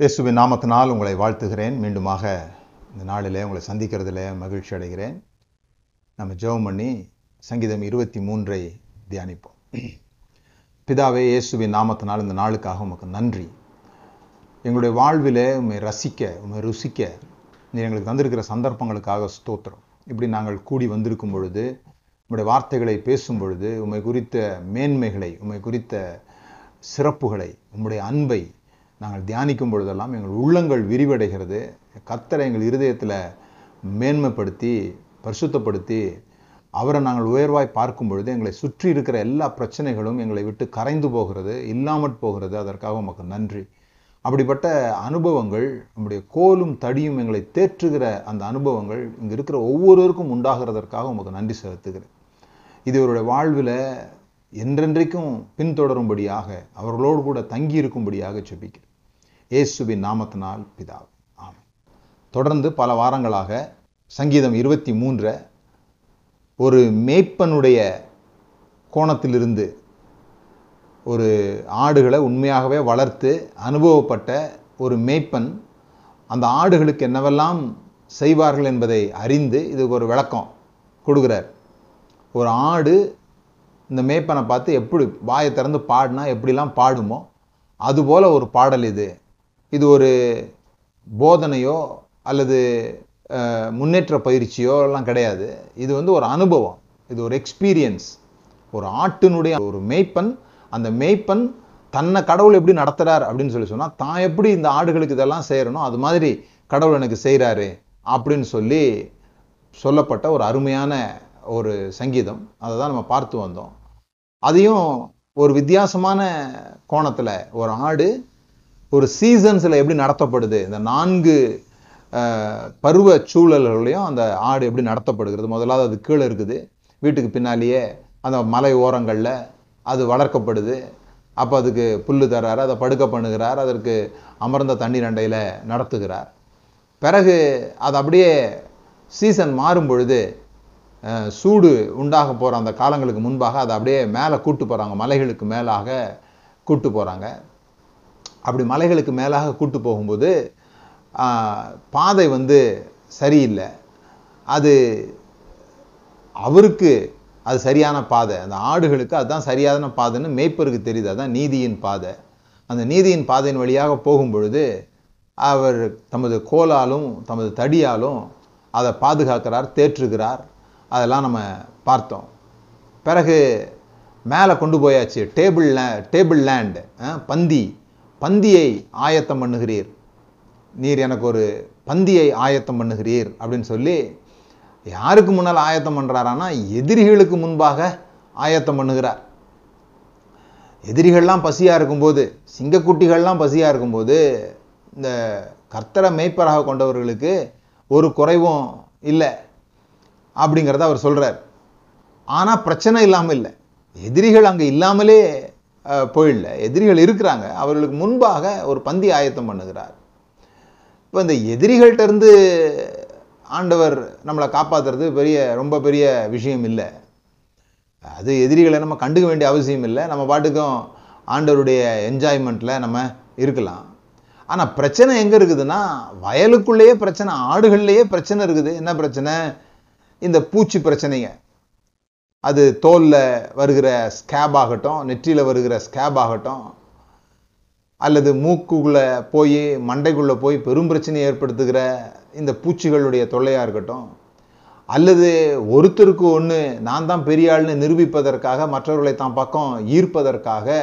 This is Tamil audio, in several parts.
இயேசுவின் நாமத்தினால் உங்களை வாழ்த்துகிறேன். மீண்டுமாக இந்த நாளிலே உங்களை சந்திக்கிறதுல மகிழ்ச்சி அடைகிறேன். நம்ம ஜெபம் பண்ணி சங்கீதம் இருபத்தி மூன்றை தியானிப்போம். பிதாவே இயேசுவின் நாமத்தினால் இந்த நாளுக்காக உமக்கு நன்றி. எங்களுடைய வாழ்வில் உண்மை ரசிக்க உண்மை ருசிக்க நீ எங்களுக்கு தந்திருக்கிற சந்தர்ப்பங்களுக்காக ஸ்தோத்திரம். இப்படி நாங்கள் கூடி வந்திருக்கும் பொழுது உங்களுடைய வார்த்தைகளை பேசும் பொழுது உம்மை குறித்த மேன்மைகளை உம்மை குறித்த சிறப்புகளை உம்முடைய அன்பை நாங்கள் தியானிக்கும் பொழுதெல்லாம் எங்கள் உள்ளங்கள் விரிவடைகிறது. கத்தரை எங்கள் இருதயத்தில் மேன்மைப்படுத்தி பரிசுத்தப்படுத்தி அவரை நாங்கள் உயர்வாய் பார்க்கும் பொழுது எங்களை சுற்றி இருக்கிற எல்லா பிரச்சனைகளும் எங்களை விட்டு கரைந்து போகிறது இல்லாமற் போகிறது. அதற்காக உமக்கு நன்றி. அப்படிப்பட்ட அனுபவங்கள் நம்முடைய கோலும் தடியும் எங்களை தேற்றுகிற அந்த அனுபவங்கள் இங்கே இருக்கிற ஒவ்வொருவருக்கும் உண்டாகிறதற்காக உமக்கு நன்றி செலுத்துகிறேன். இது இவருடைய வாழ்வில் என்றென்றைக்கும் பின்தொடரும்படியாக அவர்களோடு கூட தங்கி இருக்கும்படியாக செபிக்கிறேன் இயேசுவின் நாமத்தினால் பிதா ஆமாம் தொடர்ந்து பல வாரங்களாக சங்கீதம் இருபத்தி மூன்றை ஒரு மேய்ப்பனுடைய கோணத்திலிருந்து ஒரு ஆடுகளை உண்மையாகவே வளர்த்து அனுபவப்பட்ட ஒரு மேய்ப்பன் அந்த ஆடுகளுக்கு என்னவெல்லாம் செய்வார்கள் என்பதை அறிந்து இதுக்கு ஒரு விளக்கம் கொடுக்குறார். ஒரு ஆடு இந்த மேய்ப்பனை பார்த்து எப்படி வாயை திறந்து பாடினா எப்படிலாம் பாடுமோ அதுபோல் ஒரு பாடல் இது. இது ஒரு போதனையோ அல்லது முன்னேற்ற பயிற்சியோ எல்லாம் கிடையாது. இது வந்து ஒரு அனுபவம். இது ஒரு எக்ஸ்பீரியன்ஸ் ஒரு ஆட்டினுடைய ஒரு மேய்ப்பன் அந்த மேய்ப்பன் தன்னை கடவுள் எப்படி நடத்துகிறார் அப்படின்னு சொல்லி சொன்னால் தான் எப்படி இந்த ஆடுகளுக்கு இதெல்லாம் செய்கிறனோ அது மாதிரி கடவுள் எனக்கு செய்கிறாரு அப்படின்னு சொல்லி சொல்லப்பட்ட ஒரு அருமையான ஒரு சங்கீதம். அதை தான் நம்ம பார்த்து வந்தோம். அதையும் ஒரு வித்தியாசமான கோணத்தில் ஒரு ஆடு ஒரு சீசன்ஸில் எப்படி நடத்தப்படுது? இந்த நான்கு பருவ சூழல்களையும் அந்த ஆடு எப்படி நடத்தப்படுகிறது? முதலாவது அது கீழே இருக்குது. வீட்டுக்கு பின்னாலேயே அந்த மலை ஓரங்களில் அது வளர்க்கப்படுது. அப்போ அதுக்கு புல்லு தர்றாரு அதை படுக்க பண்ணுகிறார் அதற்கு அமர்ந்த தண்ணீர் அண்டையில் நடத்துகிறார். பிறகு அது அப்படியே சீசன் மாறும் பொழுது சூடு உண்டாக போகிற அந்த காலங்களுக்கு முன்பாக அதை அப்படியே மேலே கூட்டு போகிறாங்க மலைகளுக்கு மேலாக கூட்டு போகிறாங்க அப்படி மலைகளுக்கு மேலாக கூட்டு போகும்போது பாதை வந்து சரியில்லை. அது அவருக்கு அது சரியான பாதை. அந்த ஆடுகளுக்கு அதுதான் சரியான பாதைன்னு மேய்ப்பருக்கு தெரியுது. அதுதான் நீதியின் பாதை. அந்த நீதியின் பாதையின் வழியாக போகும் பொழுது அவர் தமது கோலாலும் தமது தடியாலும் அதை பாதுகாக்கிறார் தேற்றுகிறார். அதெல்லாம் நம்ம பார்த்தோம். பிறகு மேலே கொண்டு போயாச்சு. டேபிள் லே டேபிள் லேண்டு பந்தி. பந்தியை ஆயத்தம் பண்ணுகிறீர். நீர் எனக்கு ஒரு பந்தியை ஆயத்தம் பண்ணுகிறீர் அப்படின்னு சொல்லி யாருக்கு முன்னால் ஆயத்தம் பண்ணுறாரானா எதிரிகளுக்கு முன்பாக ஆயத்தம் பண்ணுகிறார். எதிரிகள்லாம் பசியாக இருக்கும்போது சிங்கக்குட்டிகள்லாம் பசியாக இருக்கும்போது இந்த கர்த்தரை மேய்ப்பராக கொண்டவர்களுக்கு ஒரு குறைவும் இல்லை அப்படிங்கிறத அவர் சொல்கிறார் ஆனால் பிரச்சனை இல்லாமல் இல்லை. எதிரிகள் அங்கே இல்லாமலே போயிடல. எதிரிகள் இருக்கிறாங்க. அவர்களுக்கு முன்பாக ஒரு பந்தி ஆயத்தம் பண்ணுகிறார். இப்போ இந்த எதிரிகள்கிட்டருந்து ஆண்டவர் நம்மளை காப்பாற்றுறது பெரிய ரொம்ப பெரிய விஷயம் இல்லை. அது எதிரிகளை நம்ம கண்டுக்க வேண்டிய அவசியம் இல்லை. நம்ம பாட்டுக்கும் ஆண்டவருடைய என்ஜாய்மெண்ட்டில் நம்ம இருக்கலாம். ஆனால் பிரச்சனை எங்கே இருக்குதுன்னா வயலுக்குள்ளேயே பிரச்சனை ஆடுகள்லேயே பிரச்சனை இருக்குது. என்ன பிரச்சனை? இந்த பூச்சி பிரச்சனைங்க. அது தோலில் வருகிற ஸ்கேப் ஆகட்டும் நெற்றியில் வருகிற ஸ்கேப் ஆகட்டும் அல்லது மூக்குக்குள்ளே போய் மண்டைக்குள்ளே போய் பெரும் பிரச்சனையை ஏற்படுத்துகிற இந்த பூச்சிகளுடைய தொல்லையாக இருக்கட்டும் அல்லது ஒருத்தருக்கு ஒன்று நான் தான் பெரிய ஆள்னு நிரூபிப்பதற்காக மற்றவர்களை தான் பக்கம் ஈர்ப்பதற்காக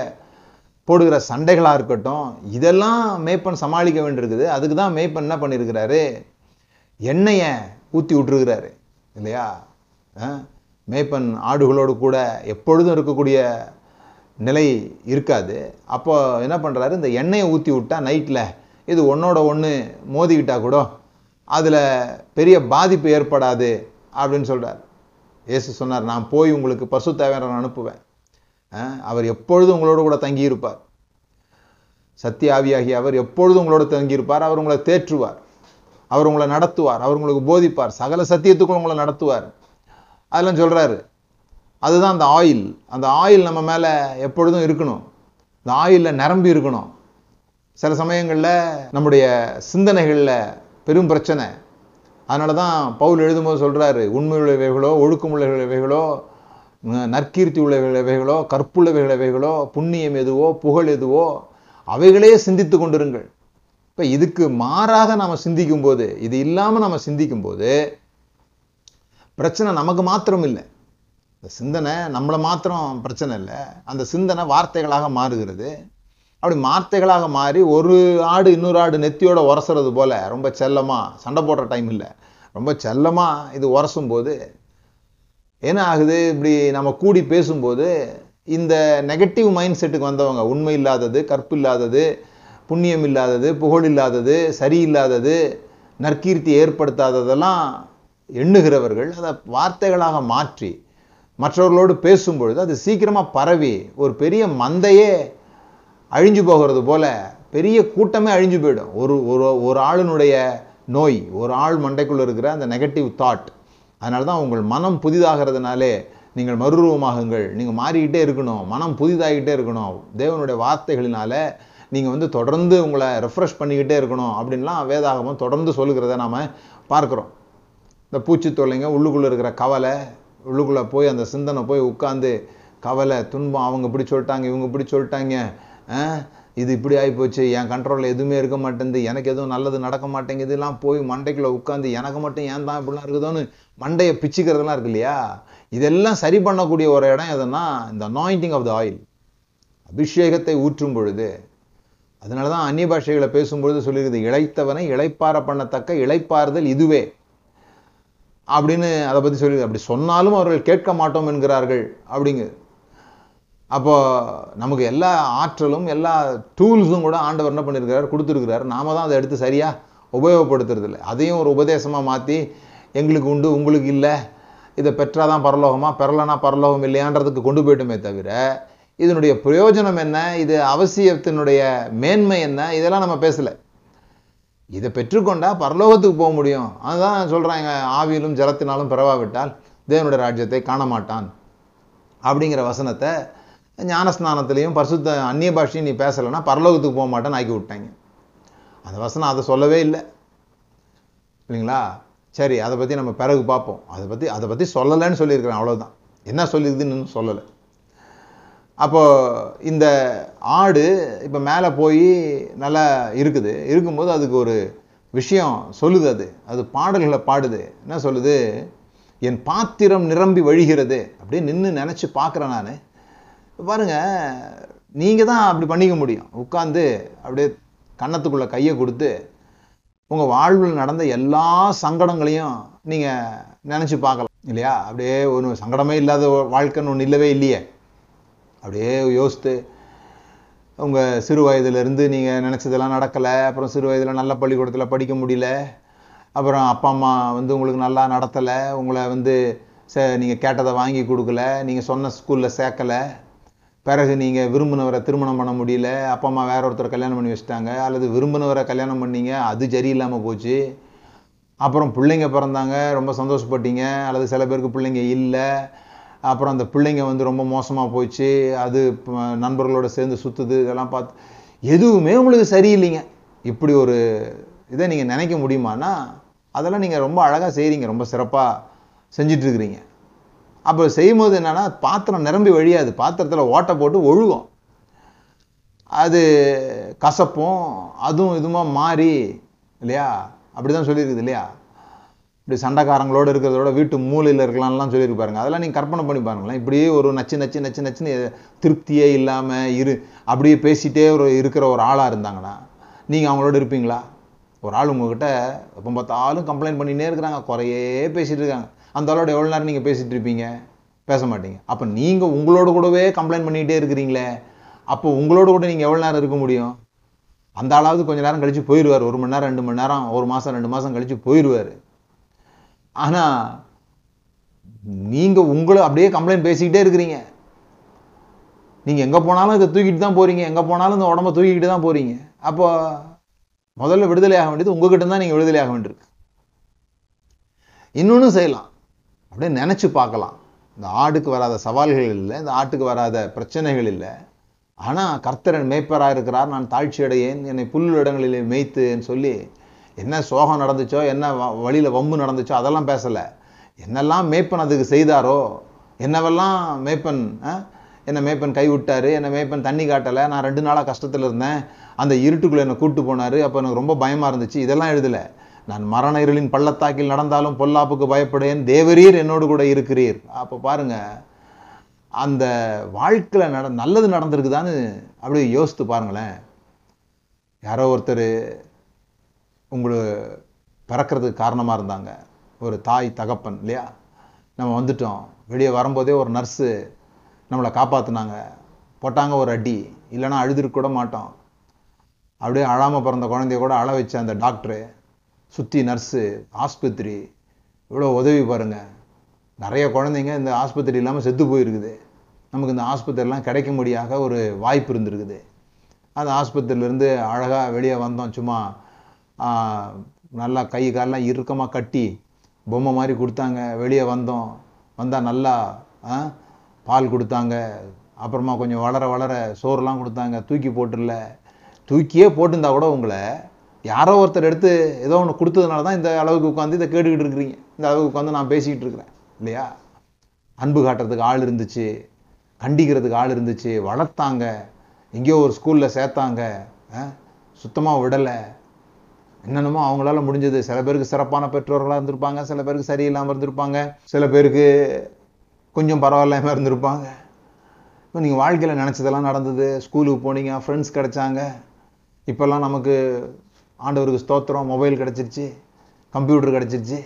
போடுகிற சண்டைகளாக இருக்கட்டும் இதெல்லாம் மேய்ப்பன் சமாளிக்க வேண்டியிருக்குது. அதுக்கு தான் மேய்ப்பன் என்ன பண்ணியிருக்கிறாரு? எண்ணெயை ஊற்றி விட்டுருக்கிறாரு. இல்லையா? ஆ? மேய்ப்பன் ஆடுகளோடு கூட எப்பொழுதும் இருக்கக்கூடிய நிலை இருக்காது. அப்போ என்ன பண்ணுறாரு இந்த எண்ணெயை ஊற்றி விட்டால் நைட்டில் இது ஒன்றோட ஒன்று மோதிக்கிட்டால் கூட அதில் பெரிய பாதிப்பு ஏற்படாது அப்படின்னு சொல்கிறார் இயேசு சொன்னார் நான் போய் உங்களுக்கு பசு தேவையான அனுப்புவேன். ஆ? அவர் எப்பொழுதும் உங்களோட கூட தங்கியிருப்பார். சத்தியாவியாகி அவர் எப்பொழுதும் உங்களோட தங்கியிருப்பார். அவர் உங்களை தேற்றுவார். அவர் உங்களை நடத்துவார். அவர் உங்களுக்கு போதிப்பார். சகல சத்தியத்துக்குள்ள உங்களை நடத்துவார். அதெல்லாம் சொல்கிறாரு அதுதான் அந்த ஆயில் அந்த ஆயில் நம்ம மேலே எப்பொழுதும் இருக்கணும். இந்த ஆயிலில் நிரம்பி இருக்கணும். சில சமயங்களில் நம்முடைய சிந்தனைகளில் பெரும் பிரச்சனை. அதனால தான் பவுல் எழுதும்போது சொல்கிறாரு உண்மை உள்ளவைகளோ ஒழுக்கமுள்ளவைகளோ ந- நற்கீர்த்தி உள்ளவைகளோ கற்புள்ளவைகளவைகளோ புண்ணியம் எதுவோ புகழ் எதுவோ அவைகளே சிந்தித்து கொண்டிருங்கள். இப்போ இதுக்கு மாறாக நாம் சிந்திக்கும் போது இது இல்லாமல் நம்ம சிந்திக்கும் போது பிரச்சனை நமக்கு மாத்திரம் இல்லை இந்த சிந்தனை நம்மளை மாத்திரம் பிரச்சனை இல்லை. அந்த சிந்தனை வார்த்தைகளாக மாறுகிறது. அப்படி வார்த்தைகளாக மாறி ஒரு ஆடு இன்னொரு ஆடு நெத்தியோட உரசுறது போல ரொம்ப செல்லமாக சண்டை போடுற டைம் இல்லை. ரொம்ப செல்லமாக இது உரசும் போது என்ன ஆகுது? இப்படி நம்ம கூடி பேசும்போது இந்த நெகட்டிவ் மைண்ட் செட்டுக்கு வந்தவங்க உண்மை இல்லாதது கற்பு இல்லாதது புண்ணியம் இல்லாதது புகழ் இல்லாதது சரியில்லாதது நற்கீர்த்தி ஏற்படுத்தாததெல்லாம் எண்ணுகிறவர்கள் அதை வார்த்தைகளாக மாற்றி மற்றவர்களோடு பேசும்பொழுது அது சீக்கிரமாக பரவி ஒரு பெரிய மந்தையே அழிஞ்சு போகிறது போல பெரிய கூட்டமே அழிஞ்சு போயிடும். ஒரு ஒரு ஒரு ஆளுனுடைய நோய் ஒரு ஆள் மண்டைக்குள்ளே இருக்கிற அந்த நெகட்டிவ் தாட் அதனால தான் உங்கள் மனம் புதிதாகிறதுனாலே நீங்கள் மறுரூபமாகுங்கள். நீங்கள் மாறிக்கிட்டே இருக்கணும். மனம் புதிதாகிட்டே இருக்கணும். தேவனுடைய வார்த்தைகளினால நீங்கள் வந்து தொடர்ந்து உங்களை ரெஃப்ரெஷ் பண்ணிக்கிட்டே இருக்கணும் அப்படின்லாம் வேதாகமம் தொடர்ந்து சொல்லுகிறத நாம் பார்க்குறோம். இந்த பூச்சி தொல்லைங்க உள்ளுக்குள்ளே இருக்கிற கவலை உள்ளுக்குள்ளே போய் அந்த சிந்தனை போய் உட்காந்து கவலை துன்பம் அவங்க இப்படி சொல்லிட்டாங்க இவங்க இப்படி சொல்லிட்டாங்க ஆ, இது இப்படி ஆகிப்போச்சு என் கண்ட்ரோலில் எதுவுமே இருக்க மாட்டேங்குது எனக்கு எதுவும் நல்லது நடக்க மாட்டேங்குதுலாம் போய் மண்டைக்குள்ளே உட்காந்து எனக்கு மட்டும் ஏன் தான் இப்படிலாம் இருக்குதோன்னு மண்டையை பிச்சுக்கிறதுலாம் இருக்கு இல்லையா? இதெல்லாம் சரி பண்ணக்கூடிய ஒரு இடம் எதுனா இந்த அனாயிண்டிங் ஆஃப் த ஆயில் அபிஷேகத்தை ஊற்றும் பொழுது. அதனால தான் அந்நிய பாஷைகளை பேசும்பொழுது சொல்லியிருக்குது இளைத்தவனை இளைப்பார பண்ணத்தக்க இளைப்பாறுதல் இதுவே. அப்படின்னு அதை பற்றி சொல்லி அப்படி சொன்னாலும் அவர்கள் கேட்க மாட்டோம் என்கிறார்கள் அப்படிங்க அப்போ நமக்கு எல்லா ஆற்றலும் எல்லா டூல்ஸும் கூட ஆண்டவர் என்ன பண்ணியிருக்கிறார் கொடுத்துருக்கிறார். நாம தான் அதை எடுத்து சரியாக உபயோகப்படுத்துறது இல்லை. அதையும் ஒரு உபதேசமாக மாற்றி எங்களுக்கு உண்டு உங்களுக்கு இல்லை இதை பெற்றாதான் பரலோகமா பெறலனா பரலோகம் இல்லையான்றதுக்கு கொண்டு போயிட்டுமே தவிர இதனுடைய பிரயோஜனம் என்ன? இது அவசியத்தினுடைய மேன்மை என்ன? இதெல்லாம் நம்ம பேசலை. இதை பெற்றுக்கொண்டா பரலோகத்துக்கு போக முடியும். அதுதான் சொல்கிறாங்க ஆவியிலும் ஜலத்தினாலும் பிறவாவிட்டால் தேவனுடைய ராஜ்யத்தை காண மாட்டான் அப்படிங்கிற வசனத்தை ஞானஸ்நானத்திலையும் பரிசுத்த அந்நிய பாஷையும் நீ பேசலைன்னா பரலோகத்துக்கு போக மாட்டேன்னு ஆக்கி விட்டாங்க. அந்த வசனம் அதை சொல்லவே இல்லை. இல்லைங்களா? சரி அதை பற்றி நம்ம பிறகு பார்ப்போம். அதை பற்றி அதை பற்றி சொல்லலைன்னு சொல்லியிருக்கிறேன் அவ்வளோதான் என்ன சொல்லியிருக்குதுன்னு சொல்லலை. அப்போது இந்த ஆடு இப்போ மேலே போய் நல்லா இருக்குது. இருக்கும்போது அதுக்கு ஒரு விஷயம் சொல்லுது அது. அது பாடல்களை பாடுது. என்ன சொல்லுது? என் பாத்திரம் நிரம்பி வழிகிறது அப்படியே நின்று நினச்சி பார்க்குறேன் நான். பாருங்க நீங்கள் தான் அப்படி பண்ணிக்க முடியும். உட்காந்து அப்படியே கன்னத்துக்குள்ளே கையை கொடுத்து உங்கள் வாழ்வில் நடந்த எல்லா சங்கடங்களையும் நீங்கள் நினச்சி பார்க்கலாம். இல்லையா? அப்படியே ஒரு சங்கடமே இல்லாத வாழ்க்கைன்னு ஒன்று இல்லவே இல்லையே. அப்படியே யோசித்து உங்கள் சிறு வயதுலேருந்து நீங்கள் நினச்சதெல்லாம் நடக்கலை அப்புறம் சிறு வயதில் நல்ல பள்ளிக்கூடத்தில் படிக்க முடியல அப்புறம் அப்பா அம்மா வந்து உங்களுக்கு நல்லா நடத்தலை உங்களை வந்து ச நீங்கள் கேட்டதை வாங்கி கொடுக்கல நீங்கள் சொன்ன ஸ்கூலில் சேர்க்கலை பிறகு நீங்கள் விரும்பினவரை திருமணம் பண்ண முடியல அப்பா அம்மா வேற ஒருத்தரை கல்யாணம் பண்ணி வச்சுட்டாங்க அல்லது விரும்பினவரை கல்யாணம் பண்ணீங்க அது சரியில்லாமல் போச்சு அப்புறம் பிள்ளைங்க பிறந்தாங்க ரொம்ப சந்தோஷப்பட்டீங்க அல்லது சில பேருக்கு பிள்ளைங்க இல்லை அப்புறம் அந்த பிள்ளைங்க வந்து ரொம்ப மோசமாக போயிடுச்சு. அது நண்பர்களோட சேர்ந்து சுற்றுது இதெல்லாம் பார்த்து எதுவுமே உங்களுக்கு சரியில்லைங்க. இப்படி ஒரு இதை நீங்கள் நினைக்க முடியுமானா அதெல்லாம் நீங்கள் ரொம்ப அழகாக செய்கிறீங்க ரொம்ப சிறப்பாக செஞ்சிட்ருக்கிறீங்க. அப்போ செய்யும்போது என்னென்னா பாத்திரம் நிரம்பி வழியாது. பாத்திரத்தில் ஓட்டை போட்டு ஒழுகும். அது கசப்பும் அதுவும் இதுமாக மாறி இல்லையா? அப்படிதான் சொல்லியிருக்குது இல்லையா? இப்படி சண்டைக்காரங்களோட இருக்கிறதோட வீட்டு மூலையில் இருக்கலாம்லாம் சொல்லியிருப்பாருங்க அதெல்லாம் நீங்கள் கற்பனை பண்ணி பாருங்களேன். இப்படியே ஒரு நச்சு நச்சு நச்சு நச்சுன்னு திருப்தியே இல்லாமல் இரு. அப்படியே பேசிகிட்டே ஒரு இருக்கிற ஒரு ஆளாக இருந்தாங்கன்னா நீங்கள் அவங்களோட இருப்பீங்களா? ஒரு ஆள் உங்ககிட்ட எப்போ பார்த்தாலும் கம்ப்ளைண்ட் பண்ணினே இருக்கிறாங்க. குறையே பேசிகிட்டு இருக்காங்க. அந்த ஆளோட எவ்வளோ நேரம் நீங்கள் பேசிகிட்டு இருப்பீங்க? பேச மாட்டீங்க. அப்போ நீங்கள் உங்களோட கூடவே கம்ப்ளைண்ட் பண்ணிகிட்டே இருக்கிறீங்களே. அப்போ உங்களோட கூட நீங்கள் எவ்வளோ நேரம் இருக்க முடியும்? அந்த ஆளாவது கொஞ்ச நேரம் கழித்து போயிடுவார். ஒரு மணி நேரம் ரெண்டு மணி நேரம் ஒரு மாதம் ரெண்டு மாதம் கழிச்சு போயிடுவார். ஆனால் நீங்கள் உங்களை அப்படியே கம்ப்ளைண்ட் பேசிக்கிட்டே இருக்கிறீங்க. நீங்கள் எங்கே போனாலும் இதை தூக்கிட்டு தான் போகிறீங்க எங்கே போனாலும் இந்த உடம்ப தூக்கிக்கிட்டு தான் போகிறீங்க அப்போ முதல்ல விடுதலை ஆக வேண்டியது உங்ககிட்ட தான் நீங்கள் விடுதலை ஆக வேண்டியிருக்கு. இன்னொன்று செய்யலாம். அப்படியே நினச்சி பார்க்கலாம். இந்த ஆடுக்கு வராத சவால்கள் இல்லை இந்த ஆட்டுக்கு வராத பிரச்சனைகள் இல்லை. ஆனால் கர்த்தரன் மேய்ப்பராக இருக்கிறார் நான் தாழ்ச்சி அடையேன் என்னை புல் இடங்களிலே மேய்த்துன்னு சொல்லி என்ன சோகம் நடந்துச்சோ என்ன வ- வம்பு நடந்துச்சோ அதெல்லாம் பேசலை. என்னெல்லாம் மேய்ப்பன் அதுக்கு செய்தாரோ என்னவெல்லாம் மேய்ப்பன் ஆ? என்னை மேய்ப்பன் கை விட்டாரு என்னை மேய்ப்பன் தண்ணி காட்டலை நான் ரெண்டு நாளாக கஷ்டத்தில் இருந்தேன் அந்த இருட்டுக்குள்ளே என்னை கூட்டு போனார் அப்போ எனக்கு ரொம்ப பயமாக இருந்துச்சு இதெல்லாம் எழுதலை. நான் மரண இருளின் பள்ளத்தாக்கில் நடந்தாலும் பொல்லாப்புக்கு பயப்படேன் தேவரீர் என்னோடு கூட இருக்கிறீர். அப்போ பாருங்கள் அந்த வாழ்க்கையில் நட நல்லது நடந்திருக்குதான்னு அப்படியே யோசித்து பாருங்களேன். யாரோ ஒருத்தர் உங்களை பறக்கிறதுக்கு காரணமாக இருந்தாங்க. ஒரு தாய் தகப்பன் இல்லையா? நம்ம வந்துட்டோம். வெளியே வரும்போதே ஒரு நர்ஸு நம்மளை காப்பாற்றினாங்க போட்டாங்க ஒரு அடி. இல்லைன்னா அழுதுருக்க கூட மாட்டோம். அப்படியே அழாமல் பிறந்த குழந்தைய கூட அழ வச்ச அந்த டாக்டரு சுற்றி நர்ஸு ஆஸ்பத்திரி இவ்வளோ உதவி பாருங்க. நிறைய குழந்தைங்க இந்த ஆஸ்பத்திரி இல்லாமல் செத்து போயிருக்குது. நமக்கு இந்த ஆஸ்பத்திரிலாம் கிடைக்க முடியாத ஒரு வாய்ப்பு இருந்திருக்குது. அந்த ஆஸ்பத்திரியிலேருந்து அழகாக வெளியே வந்தோம். சும்மா நல்லா கை காலெலாம் இறுக்கமாக கட்டி பொம்மை மாதிரி கொடுத்தாங்க. வெளியே வந்தோம். வந்தால் நல்லா பால் கொடுத்தாங்க. அப்புறமா கொஞ்சம் வளர வளர சோறுலாம் கொடுத்தாங்க. தூக்கி போட்டுடல. தூக்கியே போட்டிருந்தா கூட உங்களை யாரோ ஒருத்தர் எடுத்து ஏதோ ஒன்று கொடுத்ததுனால தான் இந்த அளவுக்கு உட்காந்து இதை கேட்டுக்கிட்டு இருக்கிறீங்க. இந்த அளவுக்கு உட்காந்து நான் பேசிக்கிட்டு இருக்கிறேன். இல்லையா? அன்பு காட்டுறதுக்கு ஆள் இருந்துச்சு. கண்டிக்கிறதுக்கு ஆள் இருந்துச்சு. வளர்த்தாங்க. எங்கேயோ ஒரு ஸ்கூலில் சேர்த்தாங்க. சுத்தமாக விடலை. என்னென்னமோ அவங்களால முடிஞ்சது. சில பேருக்கு சிறப்பான பெற்றோர்களாக இருந்திருப்பாங்க சில பேருக்கு சரியில்லாமல் இருந்திருப்பாங்க சில பேருக்கு கொஞ்சம் பரவாயில்லாமல் இருந்திருப்பாங்க. இப்போ நீங்கள் வாழ்க்கையில் நினச்சதெல்லாம் நடந்தது. ஸ்கூலுக்கு போனீங்க ஃப்ரெண்ட்ஸ் கிடைச்சாங்க. இப்போல்லாம் நமக்கு ஆண்டவருக்கு ஸ்தோத்திரம் மொபைல் கிடச்சிருச்சு கம்ப்யூட்டர் கிடச்சிருச்சு.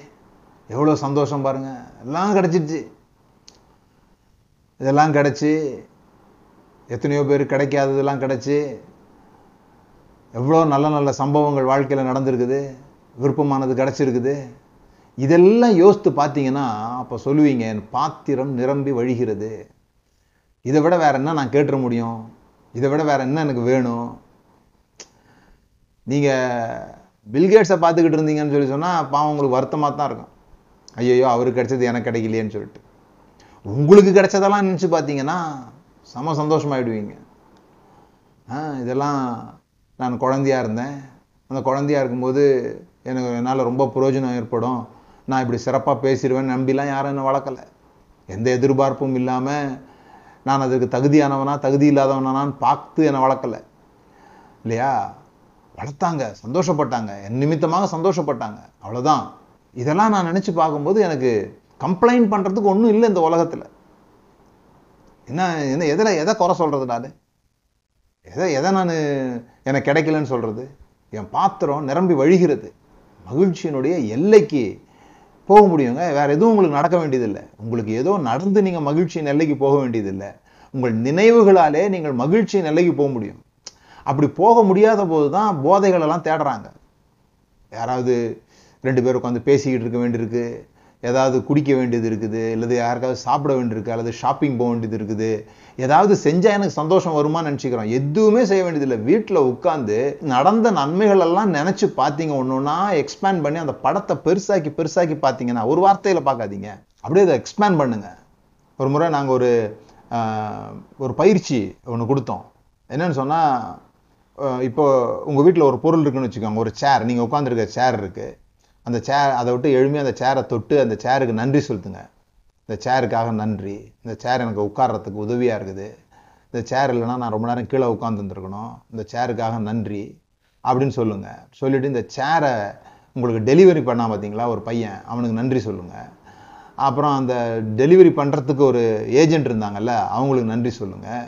எவ்வளோ சந்தோஷம் பாருங்கள் எல்லாம் கிடச்சிருச்சு. இதெல்லாம் கிடச்சி எத்தனையோ பேர் கிடைக்காததெல்லாம் கிடச்சி எவ்வளோ நல்ல நல்ல சம்பவங்கள் வாழ்க்கையில் நடந்திருக்குது விருப்பமானது கிடச்சிருக்குது. இதெல்லாம் யோசித்து பார்த்தீங்கன்னா அப்போ சொல்லுவீங்க என் பாத்திரம் நிரம்பி வழிகிறது. இதை விட வேற என்ன நான் கேட்டுற முடியும்? இதை விட வேற என்ன எனக்கு வேணும்? நீங்கள் பில்கேட்ஸை பார்த்துக்கிட்டு இருந்தீங்கன்னு சொல்லி சொன்னால் பாவம் உங்களுக்கு வருத்தமாக தான் இருக்கும். ஐயோ அவருக்கு கிடைச்சது எனக்கு கிடைக்கலையேன்னு சொல்லிட்டு. உங்களுக்கு கிடைச்சதெல்லாம் நினச்சி பார்த்தீங்கன்னா செம சந்தோஷமாயிடுவீங்க. ஆ இதெல்லாம் நான் குழந்தையா இருந்தேன். அந்த குழந்தையா இருக்கும்போது எனக்கு என்னால் ரொம்ப பிரயோஜனம் ஏற்படும். நான் இப்படி சிறப்பாக பேசிடுவேன் நம்பிலாம் யாரும் என்னை வளர்க்கலை. எந்த எதிர்பார்ப்பும் இல்லாமல் நான் அதுக்கு தகுதியானவனா தகுதி இல்லாதவனான்னு பார்த்து என்னை வளர்க்கலை. இல்லையா? வளர்த்தாங்க சந்தோஷப்பட்டாங்க. என் நிமித்தமாக சந்தோஷப்பட்டாங்க. அவ்வளோதான் இதெல்லாம் நான் நினச்சி பார்க்கும்போது எனக்கு கம்ப்ளைண்ட் பண்ணுறதுக்கு ஒன்றும் இல்லை இந்த உலகத்தில். என்ன என்ன எதில் எதை குறை சொல்கிறது நான்? எதை எதை நான் எனக்கு கிடைக்கலன்னு சொல்கிறது என் பாத்திரம் நிரம்பி வழிகிறது. மகிழ்ச்சியினுடைய எல்லைக்கு போக முடியுங்க. வேறு எதுவும் உங்களுக்கு நடக்க வேண்டியதில்லை. உங்களுக்கு ஏதோ நடந்து நீங்கள் மகிழ்ச்சியின் எல்லைக்கு போக வேண்டியதில்லை. உங்கள் நினைவுகளாலே நீங்கள் மகிழ்ச்சியின் எல்லைக்கு போக முடியும். அப்படி போக முடியாத போது தான் போதைகளெல்லாம் தேடுறாங்க. யாராவது ரெண்டு பேர் உட்காந்து பேசிக்கிட்டு இருக்க வேண்டியிருக்கு. ஏதாவது குடிக்க வேண்டியது இருக்குது அல்லது யாருக்காவது சாப்பிட வேண்டியிருக்கு அல்லது ஷாப்பிங் போக வேண்டியது இருக்குது ஏதாவது செஞ்சால் எனக்கு சந்தோஷம் வருமான்னு நினச்சிக்கிறோம். எதுவுமே செய்ய வேண்டியதில்லை. வீட்டில் உட்காந்து நடந்த நன்மைகள் எல்லாம் நினச்சி பார்த்தீங்க ஒன்று ஒன்றா எக்ஸ்பேண்ட் பண்ணி அந்த படத்தை பெருசாக்கி பெருசாக்கி பார்த்தீங்கன்னா ஒரு வார்த்தையில் பார்க்காதீங்க அப்படியே அதை எக்ஸ்பேண்ட் பண்ணுங்கள் ஒரு முறை நாங்கள் ஒரு ஒரு பயிற்சி ஒன்று கொடுத்தோம். என்னென்னு சொன்னால் இப்போ உங்கள் வீட்டில் ஒரு பொருள் இருக்குன்னு வச்சுக்கோங்க ஒரு சேர் நீங்கள் உட்காந்துருக்க சேர் இருக்குது அந்த சேர் அதை விட்டு எழுமையாக அந்த சேரை தொட்டு அந்த சேருக்கு நன்றி செலுத்துங்க இந்த சேருக்காக நன்றி. இந்த சேர் எனக்கு உட்கார்றதுக்கு உதவியாக இருக்குது. இந்த சேர் இல்லைன்னா நான் ரொம்ப நேரம் கீழே உட்காந்துருந்துருக்கணும் இந்த சேருக்காக நன்றி அப்படின்னு சொல்லுங்கள் சொல்லிவிட்டு இந்த சேரை உங்களுக்கு டெலிவரி பண்ணால் பார்த்தீங்களா ஒரு பையன் அவனுக்கு நன்றி சொல்லுங்கள் அப்புறம் அந்த டெலிவரி பண்ணுறதுக்கு ஒரு ஏஜென்ட் இருந்தாங்கல்ல அவங்களுக்கு நன்றி சொல்லுங்கள்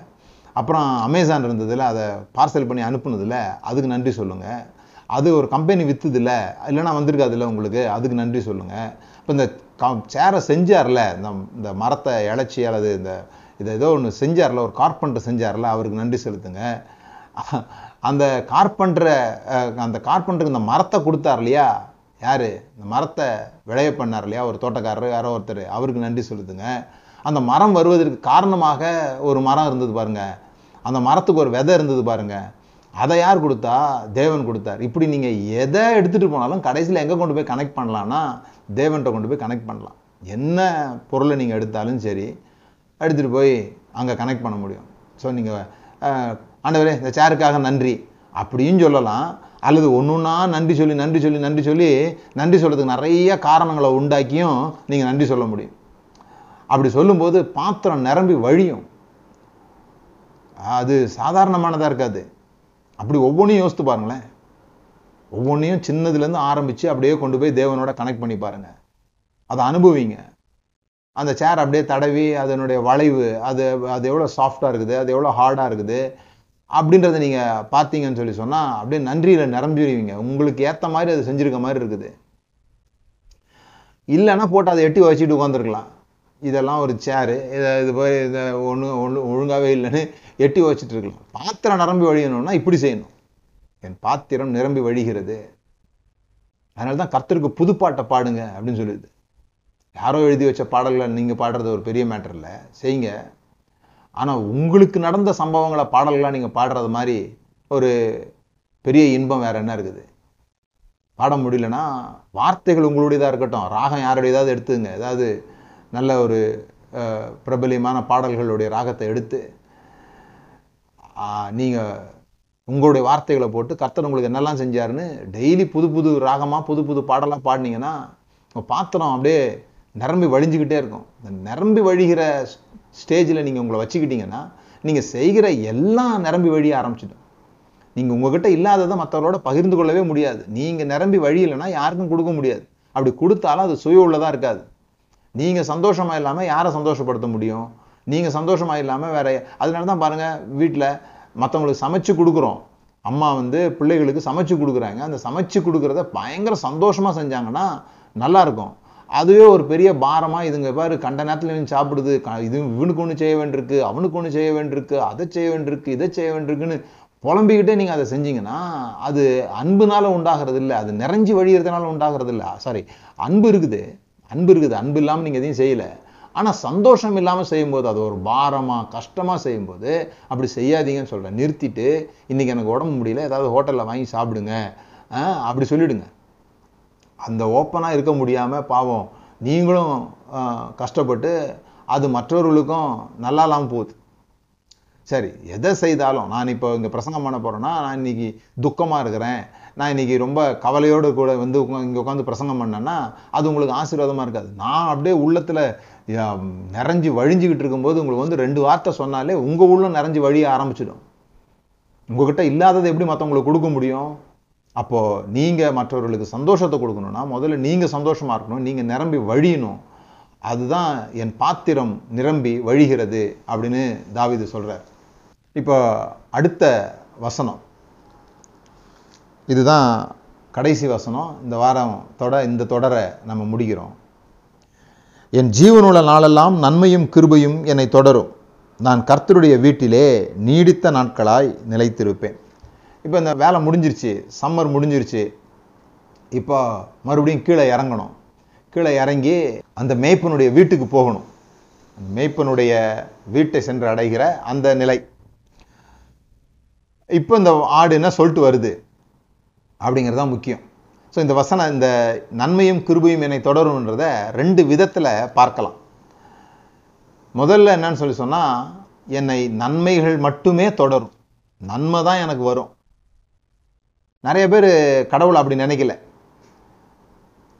அப்புறம் அமேசான் இருந்ததுல அதை பார்சல் பண்ணி அனுப்புனதில் அதுக்கு நன்றி சொல்லுங்கள் அது ஒரு கம்பெனி வித்துதுல இல்லைன்னா வந்திருக்காதுல்ல உங்களுக்கு? அதுக்கு நன்றி சொல்லுங்கள் இப்போ இந்த சேரை செஞ்சார்ல இந்த இந்த மரத்தை இழைச்சி அல்லது இந்த இதை ஏதோ ஒன்று செஞ்சார்ல ஒரு கார்பெண்டர் செஞ்சார்ல அவருக்கு நன்றி செலுத்துங்க. அந்த கார்பெண்டரை அந்த கார்பெண்டருக்கு இந்த மரத்தை கொடுத்தார் இல்லையா? யார்? இந்த மரத்தை விளைய பண்ணார் இல்லையா? ஒரு தோட்டக்காரர் யாரோ ஒருத்தர் அவருக்கு நன்றி செலுத்துங்க. அந்த மரம் வருவதற்கு காரணமாக ஒரு மரம் இருந்தது பாருங்கள் அந்த மரத்துக்கு ஒரு விதை இருந்தது பாருங்கள் அதை யார் கொடுத்தா? தேவன் கொடுத்தார். இப்படி நீங்கள் எதை எடுத்துட்டு போனாலும் கடைசியில் எங்கே கொண்டு போய் கனெக்ட் பண்ணலான்னா தேவன்கிட்ட கொண்டு போய் கனெக்ட் பண்ணலாம். என்ன பொருளை நீங்கள் எடுத்தாலும் சரி எடுத்துட்டு போய் அங்கே கனெக்ட் பண்ண முடியும். ஸோ நீங்கள் ஆண்டவரே இந்த சேருக்காக நன்றி அப்படின்னு சொல்லலாம். அல்லது ஒன்று ஒன்றா நன்றி சொல்லி நன்றி சொல்லி நன்றி சொல்லி நன்றி சொல்கிறதுக்கு நிறைய காரணங்களை உண்டாக்கியும் நீங்கள் நன்றி சொல்ல முடியும். அப்படி சொல்லும்போது பாத்திரம் நிரம்பி வழியும். அது சாதாரணமானதாக இருக்காது. அப்படி ஒவ்வொன்றையும் யோசித்து பாருங்களேன். ஒவ்வொன்றையும் சின்னதுலேருந்து ஆரம்பித்து அப்படியே கொண்டு போய் தேவனோட கனெக்ட் பண்ணி பாருங்கள் அதை அனுபவிங்க. அந்த சேர் அப்படியே தடவி அதனுடைய வளைவு அது அது எவ்வளோ சாஃப்டாக இருக்குது அது எவ்வளோ ஹார்டாக இருக்குது அப்படின்றத நீங்கள் பார்த்தீங்கன்னு சொல்லி சொன்னால் அப்படியே நன்றியில் நிரம்பிடுவீங்க. உங்களுக்கு ஏற்ற மாதிரி அது செஞ்சுருக்க மாதிரி இருக்குது. இல்லைன்னா போட்டு அதை எட்டி வச்சுட்டு உட்காந்துருக்கலாம் இதெல்லாம் ஒரு சேரு இதை இது போய் இதை ஒன்று ஒன்று ஒழுங்காகவே இல்லைன்னு எட்டி வச்சுட்டு இருக்கலாம் பாத்திரம் நிரம்பி வழியணும்னா இப்படி செய்யணும். என் பாத்திரம் நிரம்பி வழிகிறது. அதனால தான் கர்த்தருக்கு புதுப்பாட்டை பாடுங்க அப்படின்னு சொல்லுது. யாரோ எழுதி வச்ச பாடல்களை நீங்கள் பாடுறது ஒரு பெரிய மேட்டர் இல்லை. செய்யுங்க. ஆனால் உங்களுக்கு நடந்த சம்பவங்களை பாடல்களாக நீங்கள் பாடுறது மாதிரி ஒரு பெரிய இன்பம் வேறு என்ன இருக்குது? பாட முடியலன்னா வார்த்தைகள் உங்களுடையதாக இருக்கட்டும். ராகம் யாருடையதாவது எடுத்துங்க. ஏதாவது நல்ல ஒரு பிரபலியமான பாடல்களுடைய ராகத்தை எடுத்து நீங்கள் உங்களுடைய வார்த்தைகளை போட்டு கர்த்தர் உங்களுக்கு என்னெல்லாம் செஞ்சாருன்னு டெய்லி புது புது ராகமாக புது புது பாடலாக பாடினீங்கன்னா உங்கள் பாத்திரம் அப்படியே நிரம்பி வழிஞ்சுக்கிட்டே இருக்கும். இந்த நிரம்பி வழிகிற ஸ்டேஜில் நீங்கள் உங்களை வச்சுக்கிட்டீங்கன்னா நீங்கள் செய்கிற எல்லாம் நிரம்பி வழிய ஆரம்பிச்சிடும். நீங்கள் உங்ககிட்ட இல்லாததை மற்றவரோட பகிர்ந்து கொள்ளவே முடியாது. நீங்கள் நிரம்பி வழியிலைன்னா யாருக்கும் கொடுக்க முடியாது. அப்படி கொடுத்தாலும் அது சுய உள்ளதாக இருக்காது. நீங்கள் சந்தோஷமாக இல்லாமல் யாரை சந்தோஷப்படுத்த முடியும்? நீங்கள் சந்தோஷமாக இல்லாமல் வேற அதனால தான் பாருங்கள் வீட்டில் மற்றவங்களுக்கு சமைச்சு கொடுக்குறோம். அம்மா வந்து பிள்ளைகளுக்கு சமைச்சு கொடுக்குறாங்க. அந்த சமைச்சு கொடுக்குறத பயங்கர சந்தோஷமாக செஞ்சாங்கன்னா நல்லாயிருக்கும் அதுவே ஒரு பெரிய பாரமாக இதுங்க பாரு கண்ட நேரத்தில் இவன் சாப்பிடுது. க- இது இவனுக்கு ஒன்று செய்ய வேண்டியிருக்கு அவனுக்கு ஒன்று செய்ய வேண்டியிருக்கு அதை செய்ய வேண்டியிருக்கு இதை செய்ய வேண்டியிருக்குன்னு புலம்பிக்கிட்டே நீங்கள் அதை செஞ்சீங்கன்னா அது அன்புனால உண்டாகிறது இல்லை அது நிறைஞ்சு வழியிறதுனால உண்டாகிறது இல்லை சாரி அன்பு இருக்குது. அன்பு இருக்குது. அன்பு இல்லாமல் நீங்கள் எதையும் செய்யலை. ஆனால் சந்தோஷம் இல்லாமல் செய்யும்போது அது ஒரு பாரமாக கஷ்டமாக செய்யும்போது அப்படி செய்யாதீங்கன்னு சொல்கிறேன் நிறுத்திட்டு இன்றைக்கி எனக்கு உடம்பு முடியல ஏதாவது ஹோட்டலில் வாங்கி சாப்பிடுங்க. அப்படி சொல்லிவிடுங்க அந்த ஓப்பனாக இருக்க முடியாமல் பாவம் நீங்களும் கஷ்டப்பட்டு அது மற்றவர்களுக்கும் நல்லா இல்லாமல் போகுது. சரி எதை செய்தாலும் நான் இப்போ இங்கே பிரசங்கம் பண்ண போகிறேன்னா நான் இன்னைக்கு துக்கமாக இருக்கிறேன். நான் இன்னைக்கு ரொம்ப கவலையோடு கூட வந்து இங்கே உட்காந்து பிரசங்கம் பண்ணேன்னா அது உங்களுக்கு ஆசீர்வாதமாக இருக்காது. நான் அப்படியே உள்ளத்தில் நிறைஞ்சு வழிஞ்சுக்கிட்டு இருக்கும்போது உங்களுக்கு வந்து ரெண்டு வார்த்தை சொன்னாலே உங்கள் உள்ள நிறைஞ்சு வழிய ஆரம்பிச்சிடும். உங்ககிட்ட இல்லாததை எப்படி மற்றவங்களுக்கு கொடுக்க முடியும்? அப்போது நீங்கள் மற்றவர்களுக்கு சந்தோஷத்தை கொடுக்கணும்னா முதல்ல நீங்கள் சந்தோஷமாக இருக்கணும் நீங்கள் நிரம்பி வழியணும். அதுதான் என் பாத்திரம் நிரம்பி வழிகிறது அப்படின்னு தாவிது சொல்கிறார் இப்போ அடுத்த வசனம். இதுதான் கடைசி வசனம். இந்த வாரம் தொட இந்த தொடரை நம்ம முடிக்கிறோம் என் ஜீவனுள்ள நாளெல்லாம் நன்மையும் கிருபையும் என்னை தொடரும். நான் கர்த்தருடைய வீட்டிலே நீடித்த நாட்களாய் நிலைத்திருப்பேன். இப்போ இந்த வேலை முடிஞ்சிருச்சு சம்மர் முடிஞ்சிருச்சு. இப்போ மறுபடியும் கீழே இறங்கணும். கீழே இறங்கி அந்த மேய்ப்பனுடைய வீட்டுக்கு போகணும். மேய்ப்பனுடைய வீட்டை சென்று அடைகிற அந்த நிலை. இப்போ இந்த ஆடு என்ன சொல்லிட்டு வருது? அப்படிங்கிறது தான் முக்கியம். ஸோ இந்த வசனம் இந்த நன்மையும் கிருபையும் என்னை தொடரும்ன்றத ரெண்டு விதத்தில் பார்க்கலாம். முதல்ல என்னன்னு சொல்லி சொன்னால் என்னை நன்மைகள் மட்டுமே தொடரும். நன்மை தான் எனக்கு வரும். நிறைய பேர் கடவுள் அப்படி நினைக்கல.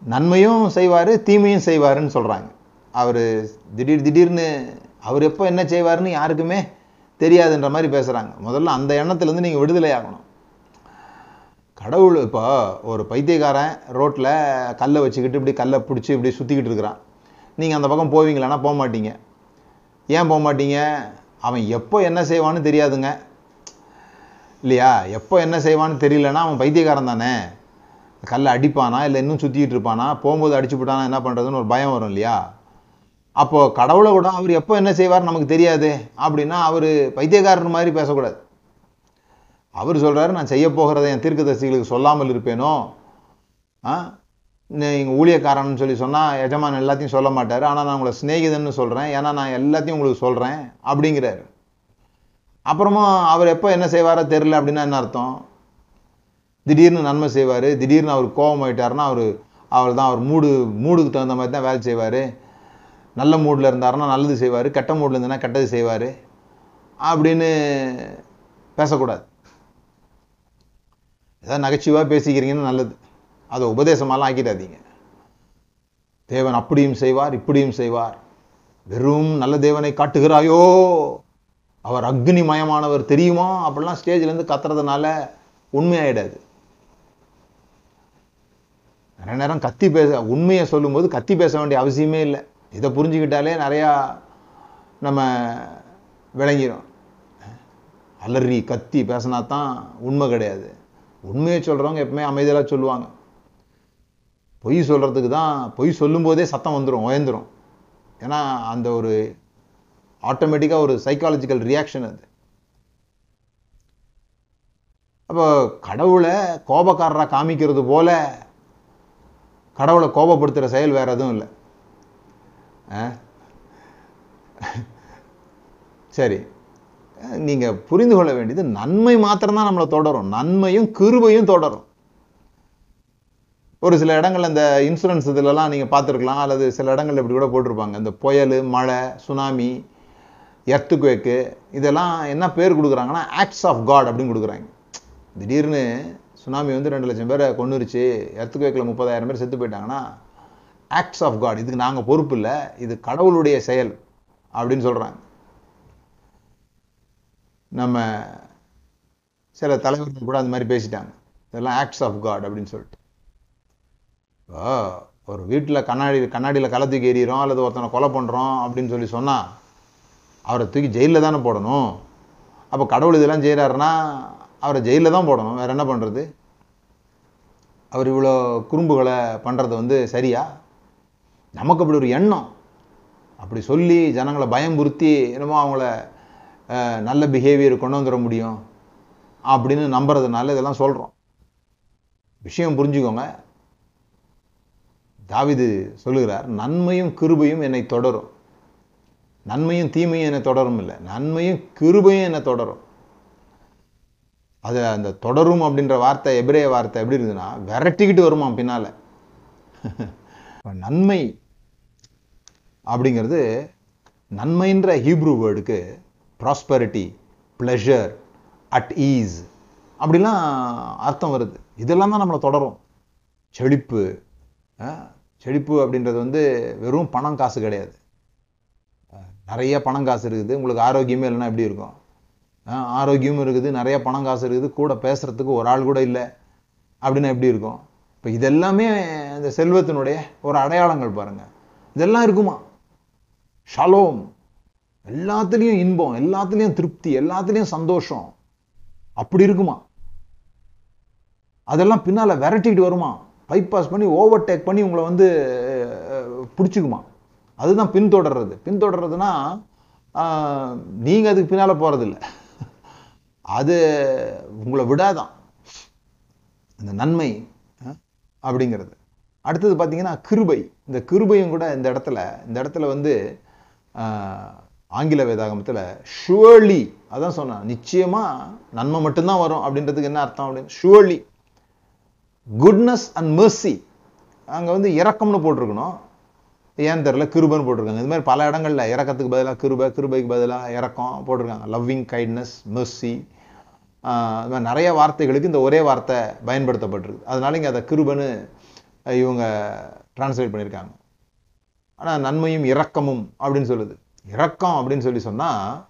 நன்மையும் செய்வார் தீமையும் செய்வாருன்னு சொல்கிறாங்க அவர் திடீர் திடீர்னு அவர் எப்போ என்ன செய்வாருன்னு யாருக்குமே தெரியாதுன்ற மாதிரி பேசுகிறாங்க முதல்ல அந்த எண்ணத்துலேருந்து நீங்கள் விடுதலை ஆகணும். கடவுள் இப்போ ஒரு பைத்தியக்காரன் ரோட்டில் கல்லை வச்சுக்கிட்டு இப்படி கல்லை பிடிச்சி இப்படி சுற்றிக்கிட்டு இருக்கிறான். நீங்கள் அந்த பக்கம் போவீங்களான்னா போக மாட்டீங்க. ஏன் போக மாட்டீங்க? அவன் எப்போ என்ன செய்வான்னு தெரியாதுங்க. இல்லையா? எப்போ என்ன செய்வான்னு தெரியலன்னா அவன் பைத்தியக்காரன் தானே. கல்லை அடிப்பானா இல்லை இன்னும் சுற்றிக்கிட்டு இருப்பானா? போகும்போது அடிச்சு போட்டானா என்ன பண்ணுறதுன்னு ஒரு பயம் வரும் இல்லையா? அப்போது கடவுளை கூட அவர் எப்போ என்ன செய்வார் நமக்கு தெரியாது. அப்படின்னா அவர் பைத்தியக்காரர் மாதிரி பேசக்கூடாது. அவர் சொல்கிறாரு நான் செய்ய போகிறத என் தீர்க்கதரிசிகளுக்கு சொல்லாமல் இருப்பேனோ? ஆ? நீங்கள் ஊழியக்காரன்னு சொல்லி சொன்னால் எஜமான் எல்லாத்தையும் சொல்ல மாட்டார். ஆனால் நான் உங்களை சிநேகிதன்னு சொல்கிறேன் ஏன்னா நான் எல்லாத்தையும் உங்களுக்கு சொல்கிறேன் அப்படிங்கிறாரு. அப்புறமா அவர் எப்போ என்ன செய்வாரோ தெரில அப்படின்னா என்ன அர்த்தம்? திடீர்னு நன்மை செய்வார். திடீர்னு அவர் கோபம் ஆயிட்டாருன்னா அவர் அவர் தான் அவர் மூடு மூடுக்கு தகுந்த மாதிரி தான் வேலை செய்வார். நல்ல மூடில் இருந்தாருன்னா நல்லது செய்வார். கெட்ட மூடில் இருந்ததுன்னா கெட்டது செய்வார். அப்படின்னு பேசக்கூடாது. ஏதாவது நகைச்சுவாக பேசிக்கிறீங்கன்னு நல்லது. அதை உபதேசமாலாம் ஆக்கிடாதீங்க. தேவன் அப்படியும் செய்வார் இப்படியும் செய்வார். வெறும் நல்ல தேவனை காட்டுகிறாயோ? அவர் அக்னி மயமானவர் தெரியுமா? அப்படிலாம் ஸ்டேஜ்லேருந்து கத்துறதுனால உண்மையாயிடாது. நிறைய நேரம் கத்தி பேச உண்மையை சொல்லும்போது கத்தி பேச வேண்டிய அவசியமே இல்லை. இதை புரிஞ்சுக்கிட்டாலே நிறையா நம்ம விளங்கிடும் அலறி கத்தி பேசினா தான் உண்மை கிடையாது. உண்மையை சொல்கிறவங்க எப்பவுமே அமைதியாக சொல்லுவாங்க. பொய் சொல்கிறதுக்கு தான் பொய் சொல்லும்போதே சத்தம் வந்துடும் உயர்ந்துடும் ஏன்னா அந்த ஒரு ஆட்டோமேட்டிக்காக ஒரு சைக்காலஜிக்கல் ரியாக்ஷன் அது. அப்போ கடவுளை கோபக்காரராக காமிக்கிறது போல கடவுளை கோபப்படுத்துகிற செயல் வேறு எதுவும் இல்லை. சரி. நீங்கள் புரிந்து கொள்ள வேண்டியது நன்மை மாத்திரம்தான் நம்மளை தொடரும். நன்மையும் கிருபையும் தொடரும். ஒரு சில இடங்கள்ல இந்த இன்சூரன்ஸ் இதுலலாம் நீங்கள் பார்த்துருக்கலாம். அல்லது சில இடங்கள்ல இப்படி கூட போட்டிருப்பாங்க. இந்த புயல் மழை சுனாமி எர்த்துக்குவேக்கு இதெல்லாம் என்ன பேர் கொடுக்குறாங்கன்னா ஆக்ட்ஸ் ஆஃப் காட் அப்படின்னு கொடுக்குறாங்க. திடீர்னு சுனாமி வந்து ரெண்டு லட்சம் பேரை கொண்டுருச்சு எர்த்துக்குவேக்கில் முப்பதாயிரம் பேர் செத்து போயிட்டாங்கன்னா ஆக்ட்ஸ் ஆஃப் காட் இதுக்கு நாங்கள் பொறுப்பு இல்லை. இது கடவுளுடைய செயல் அப்படின்னு சொல்கிறாங்க நம்ம சில தலைவர்கள் கூட அந்த மாதிரி பேசிட்டாங்க. இதெல்லாம் ஆக்ட்ஸ் ஆஃப் காட் அப்படின்னு சொல்லிட்டு. இப்போ ஒரு வீட்டில் கண்ணாடி கண்ணாடியில் களை தூக்கி எறிகிறோம் அல்லது ஒருத்தனை கொலை பண்ணுறோம் அப்படின்னு சொல்லி சொன்னால் அவரை தூக்கி ஜெயிலில் தானே போடணும்? அப்போ கடவுள் இதெல்லாம் செய்கிறாருன்னா அவரை ஜெயிலில் தான் போடணும். வேறு என்ன பண்ணுறது அவர் இவ்வளோ குறும்புகளை பண்ணுறது வந்து சரியா? நமக்கு அப்படி ஒரு எண்ணம். அப்படி சொல்லி ஜனங்களை பயம்புறுத்தி என்னமோ அவங்கள நல்ல பிஹேவியர் கொண்டு வந்துட முடியும் அப்படின்னு நம்புறதுனால இதெல்லாம் சொல்கிறோம் விஷயம் புரிஞ்சுக்கோங்க. தாவிது சொல்லுகிறார் நன்மையும் கிருபையும் என்னை தொடரும். நன்மையும் தீமையும் என்னை தொடரும் இல்லை நன்மையும் கிருபையும் என்னை தொடரும். அது அந்த தொடரும் அப்படின்ற வார்த்தை எபிரேய வார்த்தை எப்படி இருக்குதுன்னா விரட்டிக்கிட்டு வருமா பின்னால். நன்மை அப்படிங்கிறது நன்மைன்ற ஹீப்ரூ வேர்டுக்கு ப்ராஸ்பரிட்டி ப்ளஷர் அட் ஈஸ் அப்படிலாம் அர்த்தம் வருது. இதெல்லாம் தான் நம்மளை தொடரும். செழிப்பு செழிப்பு அப்படின்றது வந்து வெறும் பணம் காசு கிடையாது. நிறைய பணம் காசு இருக்குது. உங்களுக்கு ஆரோக்கியமே இல்லைன்னா எப்படி இருக்கும்? ஆரோக்கியமும் இருக்குது. நிறைய பணம் காசு இருக்குது. கூட பேசுகிறதுக்கு ஒரு ஆள் கூட இல்லை. அப்படின்னா எப்படி இருக்கும்? இப்போ இதெல்லாமே இந்த செல்வத்தினுடைய ஒரு அடையாளங்கள் பாருங்கள் இதெல்லாம் இருக்குமா? ஷலோம். எல்லாத்துலேயும் இன்பம் எல்லாத்துலேயும் திருப்தி எல்லாத்துலேயும் சந்தோஷம். அப்படி இருக்குமா? அதெல்லாம் பின்னால் விரட்டிக்கிட்டு வருமா? பைபாஸ் பண்ணி ஓவர்டேக் பண்ணி உங்களை வந்து பிடிச்சிக்குமா? அதுதான் பின்தொடர்றது. பின்தொடர்றதுனா நீங்கள் அதுக்கு பின்னால் போகிறதில்ல அது உங்களை விடாதான். இந்த நன்மை அப்படிங்கிறது. அடுத்தது பார்த்தீங்கன்னா கிருபை. இந்த கிருபையும் கூட இந்த இடத்துல இந்த இடத்துல வந்து ஆங்கில வேதாகமத்தில் ஷுவர்லி அதான் சொன்னான் நிச்சயமாக நன்மை மட்டும்தான் வரும் அப்படின்றதுக்கு என்ன அர்த்தம் அப்படின்னு ஷுவர்லி குட்னஸ் அண்ட் மெர்சி அங்கே வந்து இறக்கம்னு போட்டிருக்கணும். ஏன் தெரில கிருபன்னு போட்டிருக்காங்க. இது மாதிரி பல இடங்களில் இறக்கத்துக்கு பதிலாக கிருபை கிருபைக்கு பதிலாக இறக்கம் போட்டிருக்காங்க. லவ்விங் கைண்ட்னஸ் மெர்சி இது மாதிரி நிறைய வார்த்தைகளுக்கு இந்த ஒரே வார்த்தை பயன்படுத்தப்பட்டிருக்கு. அதனால இங்கே அதை கிருபன்னு இவங்க டிரான்ஸ்லேட் பண்ணியிருக்காங்க. ஆனால் நன்மையும் இரக்கமும் அப்படின்னு சொல்லுது. இரக்கம் அப்படின்னு சொல்லி சொன்னால்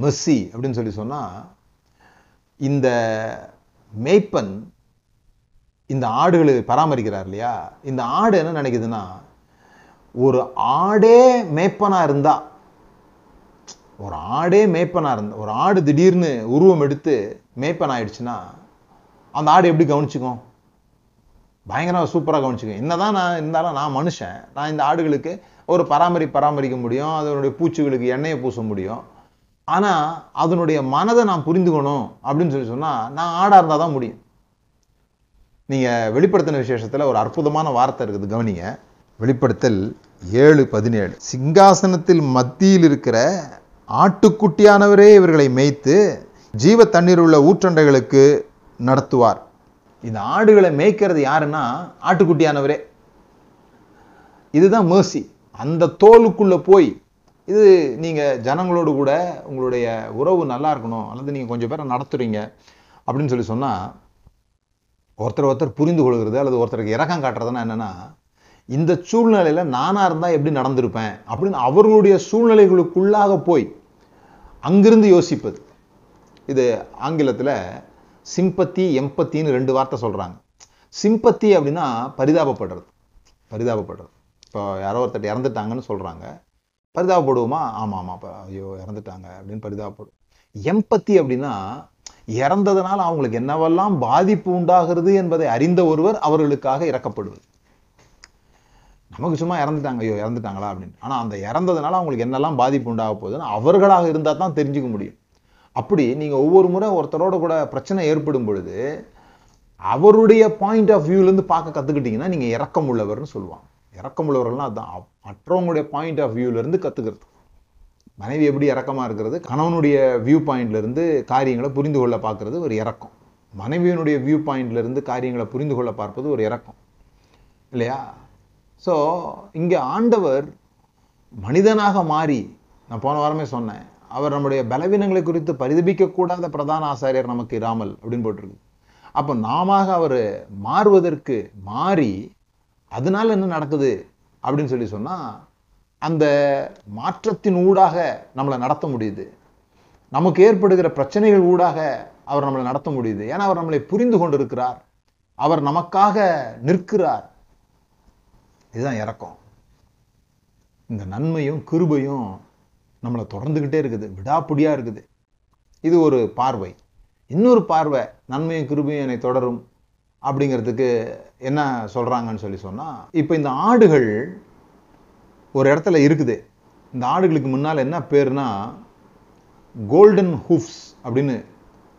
மெர்சி அப்படின்னு சொல்லி சொன்னால் இந்த மேய்ப்பன் இந்த ஆடுகளை பராமரிக்கிறார் இல்லையா? இந்த ஆடு என்ன நினைக்குதுன்னா ஒரு ஆடே மேய்ப்பனாக இருந்தால் ஒரு ஆடே மேய்ப்பனாக இருந்தால் ஒரு ஆடு திடீர்னு உருவம் எடுத்து மேய்ப்பன் ஆயிடுச்சுன்னா அந்த ஆடு எப்படி கவனிச்சுக்கும்? பயங்கரமாக சூப்பராக கவனிச்சுக்கும். என்னதான் நான் இருந்தாலும் நான் மனுஷன் நான் இந்த ஆடுகளுக்கு ஒரு பராமரி பராமரிக்க முடியும் அதனுடைய பூச்சிகளுக்கு எண்ணெயை பூச முடியும். ஆனால் அதனுடைய மனதை நான் புரிந்துக்கணும் அப்படின்னு சொல்லி சொன்னால் நான் ஆடாக இருந்தால் தான் முடியும். நீங்கள் வெளிப்படுத்தின விசேஷத்தில் ஒரு அற்புதமான வார்த்தை இருக்குது கவனிங்க. வெளிப்படுத்தல் ஏழு பதினேழு. சிங்காசனத்தில் மத்தியில் இருக்கிற ஆட்டுக்குட்டியானவரே இவர்களை மேய்த்து ஜீவ தண்ணீர் உள்ள ஊற்றண்டைகளுக்கு நடத்துவார். இந்த ஆடுகளை மேய்க்கிறது யாருன்னா ஆட்டுக்குட்டியானவரே. இதுதான் மேர்சி அந்த தோலுக்குள்ளே போய் இது நீங்கள் ஜனங்களோடு கூட உங்களுடைய உறவு நல்லா இருக்கணும் அல்லது நீங்கள் கொஞ்சம் பேரை நடத்துகிறீங்க அப்படின்னு சொல்லி சொன்னால் ஒருத்தர் ஒருத்தர் புரிந்து கொள்கிறது அல்லது ஒருத்தருக்கு இறக்கம் காட்டுறதுன்னா என்னென்னா இந்த சூழ்நிலையில் நானாக இருந்தால் எப்படி நடந்திருப்பேன் அப்படின்னு அவர்களுடைய சூழ்நிலைகளுக்குள்ளாக போய் அங்கிருந்து யோசிப்பது. இது ஆங்கிலத்தில் சிம்பத்தி எம்பத்தின்னு ரெண்டு வார்த்தை சொல்கிறாங்க சிம்பத்தி அப்படின்னா பரிதாபப்படுறது. பரிதாபப்படுறது. இப்போ யாரோ ஒருத்தர் இறந்துட்டாங்கன்னு சொல்றாங்க. பரிதாபப்படுவோமா? ஆமா ஆமா. இப்போ ஐயோ இறந்துட்டாங்க அப்படின்னு பரிதாபப்படும். எம்பத்தி அப்படின்னா இறந்ததுனால் அவங்களுக்கு என்னவெல்லாம் பாதிப்பு உண்டாகிறது என்பதை அறிந்த ஒருவர் அவர்களுக்காக இறக்கப்படுவது. நமக்கு சும்மா இறந்துட்டாங்க ஐயோ இறந்துட்டாங்களா அப்படின்னு. ஆனா அந்த இறந்ததுனால அவங்களுக்கு என்னெல்லாம் பாதிப்பு உண்டாக போகுதுன்னு அவர்களாக இருந்தால் தான் தெரிஞ்சுக்க முடியும். அப்படி நீங்க ஒவ்வொரு முறை ஒருத்தரோட கூட பிரச்சனை ஏற்படும் பொழுது அவருடைய பாயிண்ட் ஆஃப் வியூல இருந்து பார்க்க கத்துக்கிட்டீங்கன்னா நீங்க இறக்கம் உள்ளவர்னு சொல்லுவாங்க. இறக்கம் உள்ளவர்கள்னா அதுதான் மற்றவங்களுடைய பாயிண்ட் ஆஃப் வியூவிலேருந்து கற்றுக்கிறது மனைவி எப்படி இறக்கமாக இருக்கிறது? கணவனுடைய வியூ பாயிண்ட்லேருந்து காரியங்களை புரிந்து கொள்ள பார்க்குறது ஒரு இறக்கம். மனைவியினுடைய வியூ பாயிண்ட்லேருந்து காரியங்களை புரிந்து கொள்ள பார்ப்பது ஒரு இறக்கம். இல்லையா? ஸோ இங்கே ஆண்டவர் மனிதனாக மாறி நான் போன வாரமே சொன்னேன் அவர் நம்முடைய பலவீனங்களை குறித்து பரிதபிக்கக்கூடாத பிரதான ஆசாரியர் நமக்கு இராமல் அப்படின்னு போட்டிருக்கு. அப்போ நாம அவர் மாறுவதற்கு மாறி அதனால என்ன நடக்குது அப்படின்னு சொல்லி சொன்னால் அந்த மாற்றத்தின் ஊடாக நம்மளை நடத்த முடியுது. நமக்கு ஏற்படுகிற பிரச்சனைகள் ஊடாக அவர் நம்மளை நடத்த முடியுது. ஏன்னா அவர் நம்மளை புரிந்து கொண்டிருக்கிறார். அவர் நமக்காக நிற்கிறார். இதுதான் இறக்கம். இந்த நன்மையும் கிருபையும் நம்மளை தொடர்ந்துகிட்டே இருக்குது. விடாப்பிடியாக இருக்குது. இது ஒரு பார்வை. இன்னொரு பார்வை நன்மையும் கிருபையும் என்னை தொடரும். அப்படிங்கிறதுக்கு என்ன சொல்கிறாங்கன்னு சொல்லி சொன்னால் இப்போ இந்த ஆடுகள் ஒரு இடத்துல இருக்குது. இந்த ஆடுகளுக்கு முன்னால் என்ன பேர்னா கோல்டன் ஹூஃப்ஸ் அப்படின்னு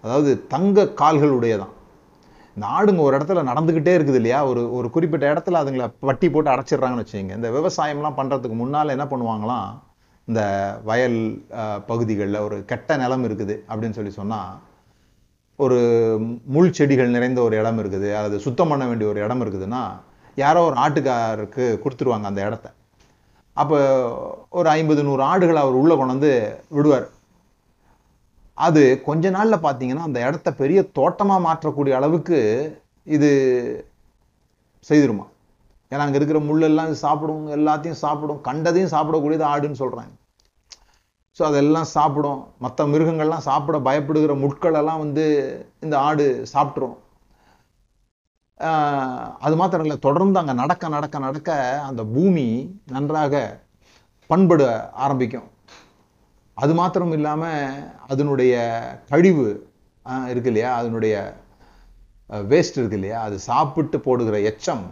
அதாவது தங்க கால்கள் உடையதான் இந்த ஆடுங்க ஒரு இடத்துல நடந்துக்கிட்டே இருக்குது இல்லையா? ஒரு ஒரு குறிப்பிட்ட இடத்துல அதுங்களை வட்டி போட்டு அடைச்சிடுறாங்கன்னு வச்சுங்க இந்த விவசாயம்லாம் பண்ணுறதுக்கு முன்னால் என்ன பண்ணுவாங்களாம்? இந்த வயல் பகுதிகளில் ஒரு கெட்ட நிலம் இருக்குது அப்படின்னு சொல்லி சொன்னால் ஒரு முள் செடிகள் நிறைந்த ஒரு இடம் இருக்குது அல்லது சுத்தம் பண்ண வேண்டிய ஒரு இடம் இருக்குதுன்னா யாரோ ஒரு ஆட்டுக்காரருக்கு கொடுத்துருவாங்க அந்த இடத்த. அப்போ ஒரு ஐம்பது நூறு ஆடுகளை அவர் உள்ளே கொண்டு வந்து விடுவார். அது கொஞ்ச நாளில் பார்த்தீங்கன்னா அந்த இடத்த பெரிய தோட்டமாக மாற்றக்கூடிய அளவுக்கு இது செய்திருமா? ஏன்னா அங்கே இருக்கிற முள்ளெல்லாம் சாப்பிடும் எல்லாத்தையும் சாப்பிடும் கண்டதையும் சாப்பிடக்கூடியது ஆடுன்னு சொல்கிறாங்க ஸோ அதெல்லாம் சாப்பிடும். மற்ற மிருகங்கள்லாம் சாப்பிட பயப்படுகிற முட்களெல்லாம் வந்து இந்த ஆடு சாப்பிட்ரும் அது மாத்திரம் இல்லை தொடர்ந்து அங்கே நடக்க நடக்க நடக்க அந்த பூமி நன்றாக பண்பட ஆரம்பிக்கும். அது மாத்திரம் இல்லாமல் அதனுடைய கழிவு இருக்கு இல்லையா? அதனுடைய வேஸ்ட் இருக்கு இல்லையா? அது சாப்பிட்டு போடுகிற எச்சம்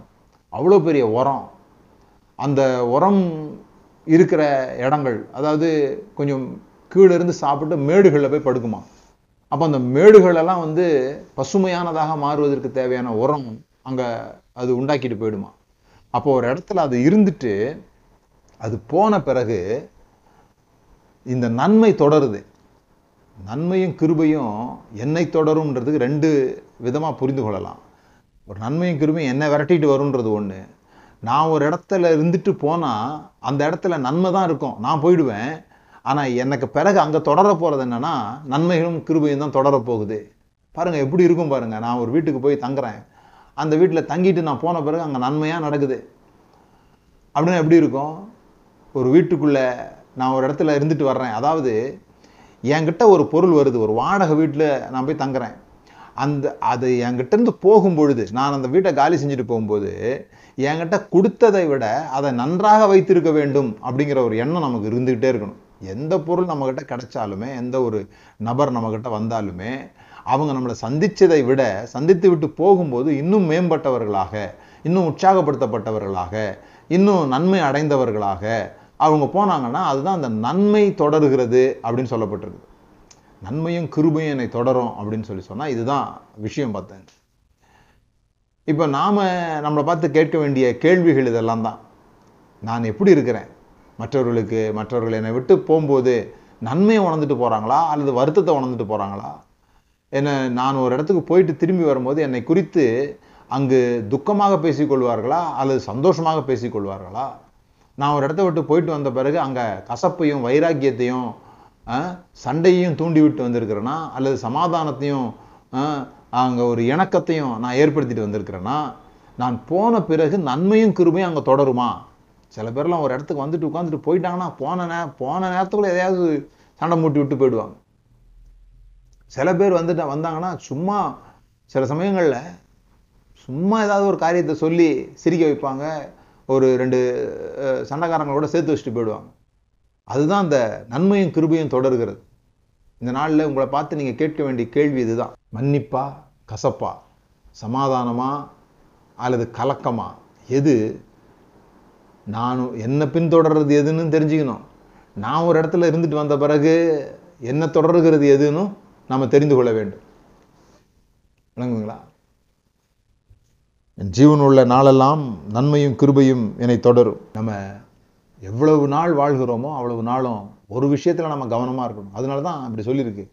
அவ்வளோ பெரிய உரம். அந்த உரம் இருக்கிற இடங்கள் அதாவது கொஞ்சம் கீழே இருந்து சாப்பிட்டு மேடுகளில் போய் படுக்குமா? அப்போ அந்த மேடுகளெல்லாம் வந்து பசுமையானதாக மாறுவதற்கு தேவையான உரம் அங்கே அது உண்டாக்கிட்டு போயிடுமா? அப்போ ஒரு இடத்துல அது இருந்துட்டு அது போன பிறகு இந்த நன்மை தொடருது. நன்மையும் கிருபையும் என்னை தொடரும்ன்றதுக்கு ரெண்டு விதமாக புரிந்து கொள்ளலாம். ஒரு நன்மையும் கிருபையும் என்னை விரட்டிட்டு வரும்ன்றது ஒன்று நான் ஒரு இடத்துல இருந்துட்டு போனால் அந்த இடத்துல நன்மை தான் இருக்கும். நான் போயிடுவேன். ஆனால் எனக்கு பிறகு அங்கே தொடர போகிறது என்னென்னா நன்மைகளும் கிருபையும் தான் தொடர போகுது. பாருங்கள் எப்படி இருக்கும் பாருங்கள் நான் ஒரு வீட்டுக்கு போய் தங்குறேன். அந்த வீட்டில் தங்கிட்டு நான் போன பிறகு அங்கே நன்மையாக நடக்குது. அப்படின்னா எப்படி இருக்கும்? ஒரு வீட்டுக்குள்ளே நான் ஒரு இடத்துல இருந்துட்டு வர்றேன். அதாவது என்கிட்ட ஒரு பொருள் வருது. ஒரு வாடகை வீட்டில் நான் போய் தங்குறேன். அந்த அது என்கிட்டேருந்து போகும்பொழுது போகும் பொழுது நான் அந்த வீட்டை காலி செஞ்சுட்டு போகும்போது என்கிட்ட கொடுத்ததை விட அதை நன்றாக வைத்திருக்க வேண்டும் அப்படிங்கிற ஒரு எண்ணம் நமக்கு இருந்துக்கிட்டே இருக்கணும். எந்த பொருள் நம்மக்கிட்ட கிடைச்சாலுமே எந்த ஒரு நபர் நம்மக்கிட்ட வந்தாலுமே அவங்க நம்மளை சந்தித்ததை விட சந்தித்து விட்டு போகும்போது இன்னும் மேம்பட்டவர்களாக இன்னும் உற்சாகப்படுத்தப்பட்டவர்களாக இன்னும் நன்மை அடைந்தவர்களாக அவங்க போனாங்கன்னா அதுதான் அந்த நன்மை தொடருகிறது அப்படின்னு சொல்லப்பட்டிருக்கு நன்மையும் கிருபையும் என்னை தொடரும் அப்படின்னு சொல்லி சொன்னால் இதுதான் விஷயம் பார்த்தேன். இப்போ நாம் நம்மளை பார்த்து கேட்க வேண்டிய கேள்விகள் இதெல்லாம் தான். நான் எப்படி இருக்கிறேன்? மற்றவர்களுக்கு மற்றவர்கள் என்னை விட்டு போகும்போது நன்மையை உணர்ந்துட்டு போகிறாங்களா அல்லது வருத்தத்தை உணர்ந்துட்டு போகிறாங்களா என்ன நான் ஒரு இடத்துக்கு போயிட்டு திரும்பி வரும்போது என்னை குறித்து அங்கு துக்கமாக பேசிக்கொள்வார்களா அல்லது சந்தோஷமாக பேசிக்கொள்வார்களா நான் ஒரு இடத்த விட்டு போயிட்டு வந்த பிறகு அங்கே கசப்பையும் வைராக்கியத்தையும் சண்டையும் சண்டையையும் தூண்டி விட்டு வந்திருக்கிறேன்னா அல்லது சமாதானத்தையும் அங்கே ஒரு இணக்கத்தையும் நான் ஏற்படுத்திட்டு வந்திருக்கிறேன்னா நான் போன பிறகு நன்மையும் கிருபையும் அங்கே தொடருமா? சில பேர்லாம் ஒரு இடத்துக்கு வந்துட்டு உட்காந்துட்டு போயிட்டாங்கன்னா போன நே போன நேரத்துக்குள்ள எதையாவது சண்டை மூட்டி விட்டு போயிடுவாங்க. சில பேர் வந்துட்டு வந்தாங்கன்னா சும்மா சில சமயங்களில் சும்மா ஏதாவது ஒரு காரியத்தை சொல்லி சிரிக்க வைப்பாங்க. ஒரு ரெண்டு சண்டைக்காரங்களோட சேர்த்து வச்சுட்டு போயிடுவாங்க. அதுதான் அந்த நன்மையும் கிருபையும் தொடர்கிறது. இந்த நாளில் உங்களை பார்த்து நீங்கள் கேட்க வேண்டிய கேள்வி இதுதான். மன்னிப்பா கசப்பா சமாதானமா அல்லது கலக்கமா? எது? நான் என்ன பின்தொடர்றது எதுன்னு தெரிஞ்சுக்கணும். நான் ஒரு இடத்துல இருந்துட்டு வந்த பிறகு என்ன தொடர்கிறது எதுன்னு நாம் தெரிந்து கொள்ள வேண்டும். விளங்குங்களா என் ஜீவனுள்ள நாளெல்லாம் நன்மையும் கிருபையும் என்னை தொடரும். நம்ம எவ்வளவு நாள் வாழ்கிறோமோ அவ்வளவு நாளும் ஒரு விஷயத்தில் நம்ம கவனமாக இருக்கணும். அதனால தான் அப்படி சொல்லியிருக்கு.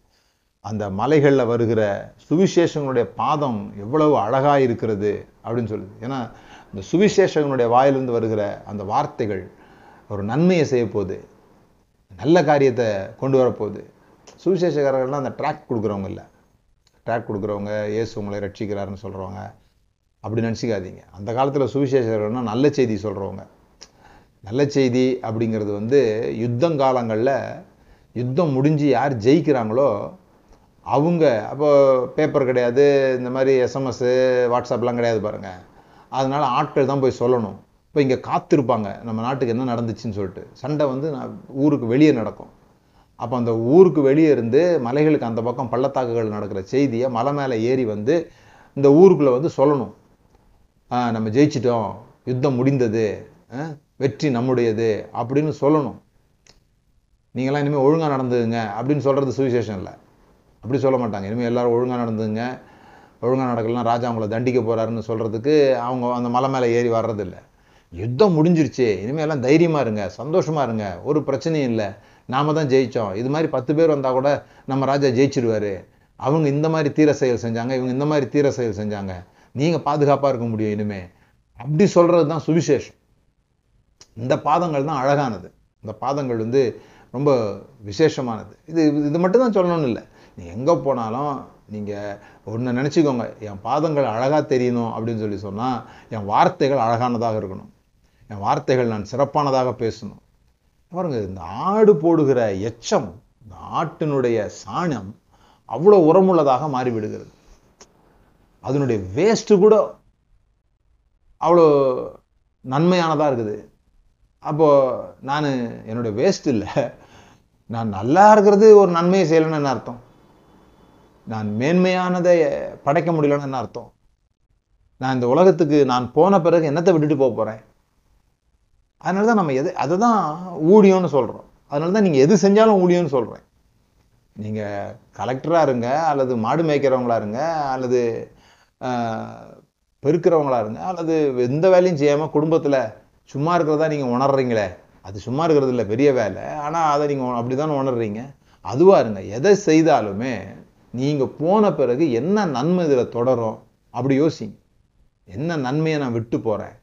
அந்த மலைகளில் வருகிற சுவிசேஷங்களுடைய பாதம் எவ்வளவு அழகாக இருக்கிறது அப்படின்னு சொல்லுது. ஏன்னா இந்த சுவிசேஷங்களுடைய வாயிலிருந்து வருகிற அந்த வார்த்தைகள் ஒரு நன்மையை செய்ய போகுது. நல்ல காரியத்தை கொண்டு வரப்போகுது சுவிசேஷக்காரர்கள்லாம் அந்த ட்ராக் கொடுக்குறவங்க இல்லை. ட்ராக் கொடுக்குறவங்க இயேசு உங்களை ரட்சிக்கிறாருன்னு சொல்கிறவங்க அப்படி நினச்சிக்காதீங்க. அந்த காலத்தில் சுவிசேஷகர்கள்னா நல்ல செய்தி சொல்கிறவங்க நல்ல செய்தி அப்படிங்கிறது வந்து யுத்தங்காலங்கள்ல யுத்தம் முடிஞ்சு யார் ஜெயிக்கிறாங்களோ அவங்க அப்போ பேப்பர் கிடையாது இந்த மாதிரி எஸ்எம்எஸ்ஸு வாட்ஸ்அப்லாம் கிடையாது பாருங்கள் அதனால ஆட்கள் தான் போய் சொல்லணும். இப்போ இங்கே காத்திருப்பாங்க நம்ம நாட்டுக்கு என்ன நடந்துச்சுன்னு சொல்லிட்டு. சண்டை வந்து நான் ஊருக்கு வெளியே நடக்கும். அப்போ அந்த ஊருக்கு வெளியே இருந்து மலைகளுக்கு அந்த பக்கம் பள்ளத்தாக்குகள் நடக்கிற செய்தியை மலை மேலே ஏறி வந்து இந்த ஊருக்குள்ளே வந்து சொல்லணும். நம்ம ஜெயிச்சிட்டோம் யுத்தம் முடிந்தது வெற்றி நம்முடையது அப்படின்னு சொல்லணும். நீங்களாம் இனிமேல் ஒழுங்காக நடந்ததுங்க அப்படின்னு சொல்கிறது சுவிசேஷம் இல்லை. அப்படி சொல்ல மாட்டாங்க. இனிமேல் எல்லோரும் ஒழுங்காக நடந்துங்க. ஒழுங்காக நடக்கலாம் ராஜா அவங்கள தண்டிக்க போகிறாருன்னு சொல்கிறதுக்கு அவங்க அந்த மலை மேலே ஏறி வர்றதில்ல. யுத்தம் முடிஞ்சிருச்சு. இனிமேல் எல்லாம் தைரியமாக இருங்க. சந்தோஷமாக இருங்க. ஒரு பிரச்சனையும் இல்லை. நாம தான் ஜெயித்தோம் இது மாதிரி பத்து பேர் வந்தால் கூட நம்ம ராஜா ஜெயிச்சிருவார். அவங்க இந்த மாதிரி தீர செயல் செஞ்சாங்க. இவங்க இந்த மாதிரி தீர செயல் செஞ்சாங்க. நீங்கள் பாதுகாப்பாக இருக்க முடியும் இனிமே. அப்படி சொல்கிறது தான் சுவிசேஷம். இந்த பாதங்கள் தான் அழகானது. இந்த பாதங்கள் வந்து ரொம்ப விசேஷமானது. இது இது மட்டும் தான் சொல்லணும்னு இல்லை. நீ எங்கே போனாலும் நீங்கள் ஒன்று நினச்சிக்கோங்க. என் பாதங்கள் அழகாக தெரியணும் அப்படின்னு சொல்லி சொன்னால் என் வார்த்தைகள் அழகானதாக இருக்கணும். என் வார்த்தைகள் நான் சிறப்பானதாக பேசணும். பாருங்க இந்த ஆடு போடுகிற எச்சம் இந்த ஆட்டினுடைய சாணம் அவ்வளோ உரமுள்ளதாக மாறிவிடுகிறது. அதனுடைய வேஸ்ட்டு கூட அவ்வளோ நன்மையானதாக இருக்குது. அப்போது நான் என்னுடைய வேஸ்ட் இல்லை. நான் நல்லா இருக்கிறது ஒரு நன்மையை செய்யலைன்னு என்ன அர்த்தம்? நான் மேன்மையானதை படைக்க முடியலன்னு என்ன அர்த்தம்? நான் இந்த உலகத்துக்கு நான் போன பிறகு என்னத்தை விட்டுட்டு போக போகிறேன் அதனால தான் நம்ம எது அதை தான் ஊழியம்னு சொல்கிறோம் அதனால தான் நீங்கள் எது செஞ்சாலும் ஊழியம்னு சொல்கிறேன் நீங்கள் கலெக்டராக இருங்க அல்லது மாடு மேய்க்கிறவங்களா இருங்க அல்லது பெருக்கிறவங்களா இருங்க அல்லது எந்த வேலையும் செய்யாமல் குடும்பத்தில் சும்மா இருக்கிறதா நீங்கள் உணர்றீங்களே? அது சும்மா இருக்கிறது இல்லை பெரிய வேலை. ஆனால் அதை நீங்க அப்படிதான் உணர்றீங்க? அதுவா இருங்க. எதை செய்தாலுமே நீங்கள் போன பிறகு என்ன நன்மை இதில் தொடரும்? அப்படி யோசிங்க என்ன நன்மையை நான் விட்டு போகிறேன்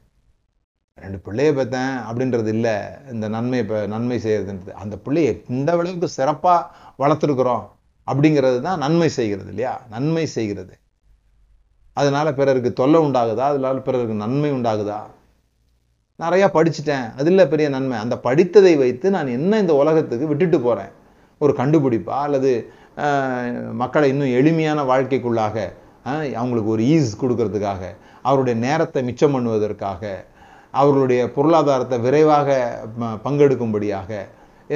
ரெண்டு பிள்ளைய பார்த்தேன் அப்படின்றது இல்லை. இந்த நன்மை இப்போ நன்மை செய்கிறதுன்றது அந்த பிள்ளையை இந்த அளவுக்கு சிறப்பாக வளர்த்துருக்குறோம் அப்படிங்கிறது தான் நன்மை செய்கிறது இல்லையா? நன்மை செய்கிறது. அதனால் பிறருக்கு தொல்லை உண்டாகுதா? அதனால பிறருக்கு நன்மை உண்டாகுதா? நிறையா படிச்சுட்டேன். அது இல்லை பெரிய நன்மை. அந்த படித்ததை வைத்து நான் என்ன இந்த உலகத்துக்கு விட்டுட்டு போகிறேன் ஒரு கண்டுபிடிப்பா? அல்லது மக்களை இன்னும் எளிமையான வாழ்க்கைக்குள்ளாக அவங்களுக்கு ஒரு ஈஸ் கொடுக்கறதுக்காக அவருடைய நேரத்தை மிச்சம் பண்ணுவதற்காக அவர்களுடைய பொருளாதாரத்தை விரைவாக பங்கெடுக்கும்படியாக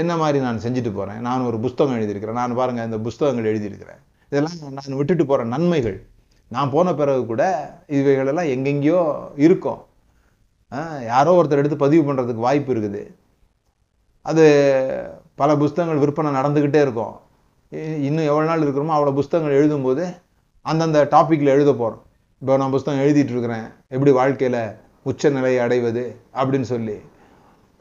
என்ன மாதிரி நான் செஞ்சுட்டு போகிறேன் நான் ஒரு புஸ்தகம் எழுதியிருக்கிறேன். நான் பாருங்கள் இந்த புஸ்தகங்கள் எழுதியிருக்கிறேன். இதெல்லாம் நான் விட்டுட்டு போகிற நன்மைகள். நான் போன பிறகு கூட இவைகளெல்லாம் எங்கெங்கேயோ இருக்கும். யாரோ ஒருத்தர் எடுத்து பதிவு பண்ணுறதுக்கு வாய்ப்பு இருக்குது. அது பல புஸ்தகங்கள் விற்பனை நடந்துக்கிட்டே இருக்கும். இன்னும் எவ்வளோ நாள் இருக்கிறோமோ அவ்வளோ புஸ்தகங்கள் எழுதும்போது அந்தந்த டாப்பிக்கில் எழுத போகிறோம் இப்போ நான் புஸ்தகம் எழுதிட்டு இருக்கிறேன். எப்படி வாழ்க்கையில் உச்ச நிலையை அடைவது அப்படின்னு சொல்லி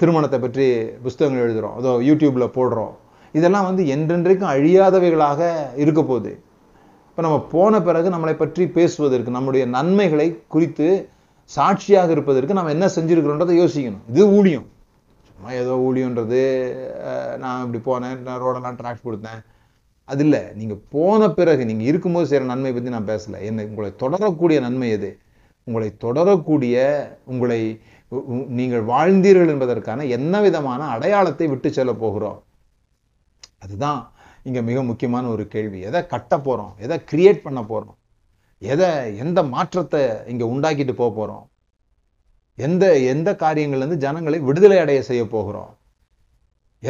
திருமணத்தை பற்றி புஸ்தகங்கள் எழுதுகிறோம் அதோ யூடியூப்பில் போடுறோம். இதெல்லாம் வந்து என்றென்றைக்கும் அழியாதவைகளாக இருக்க போகுது. இப்போ நம்ம போன பிறகு நம்மளை பற்றி பேசுவதற்கு நம்முடைய நன்மைகளை குறித்து சாட்சியாக இருப்பதற்கு நம்ம என்ன செஞ்சுருக்கிறோன்றதை யோசிக்கணும். இது ஊழியம். சும்மா ஏதோ ஊழியன்றது நான் இப்படி போனேன் நான் ரோடெல்லாம் ட்ராக்ஸ் கொடுத்தேன். அது இல்லை நீங்கள் போன பிறகு நீங்கள் இருக்கும்போது செய்கிற நன்மை பற்றி நான் பேசலை. என்ன உங்களை தொடரக்கூடிய நன்மை எது? உங்களை தொடரக்கூடிய உங்களை நீங்கள் வாழ்ந்தீர்கள் என்பதற்கான என்ன விதமான அடையாளத்தை விட்டு செல்ல போகிறோம்? அதுதான் இங்கே மிக முக்கியமான ஒரு கேள்வி. எதை கட்ட போகிறோம் எதை கிரியேட் பண்ண போகிறோம் எதை எந்த மாற்றத்தை இங்கே உண்டாக்கிட்டு போக போகிறோம் எந்த எந்த காரியங்கள்லேருந்து ஜனங்களை விடுதலை அடைய செய்ய போகிறோம்?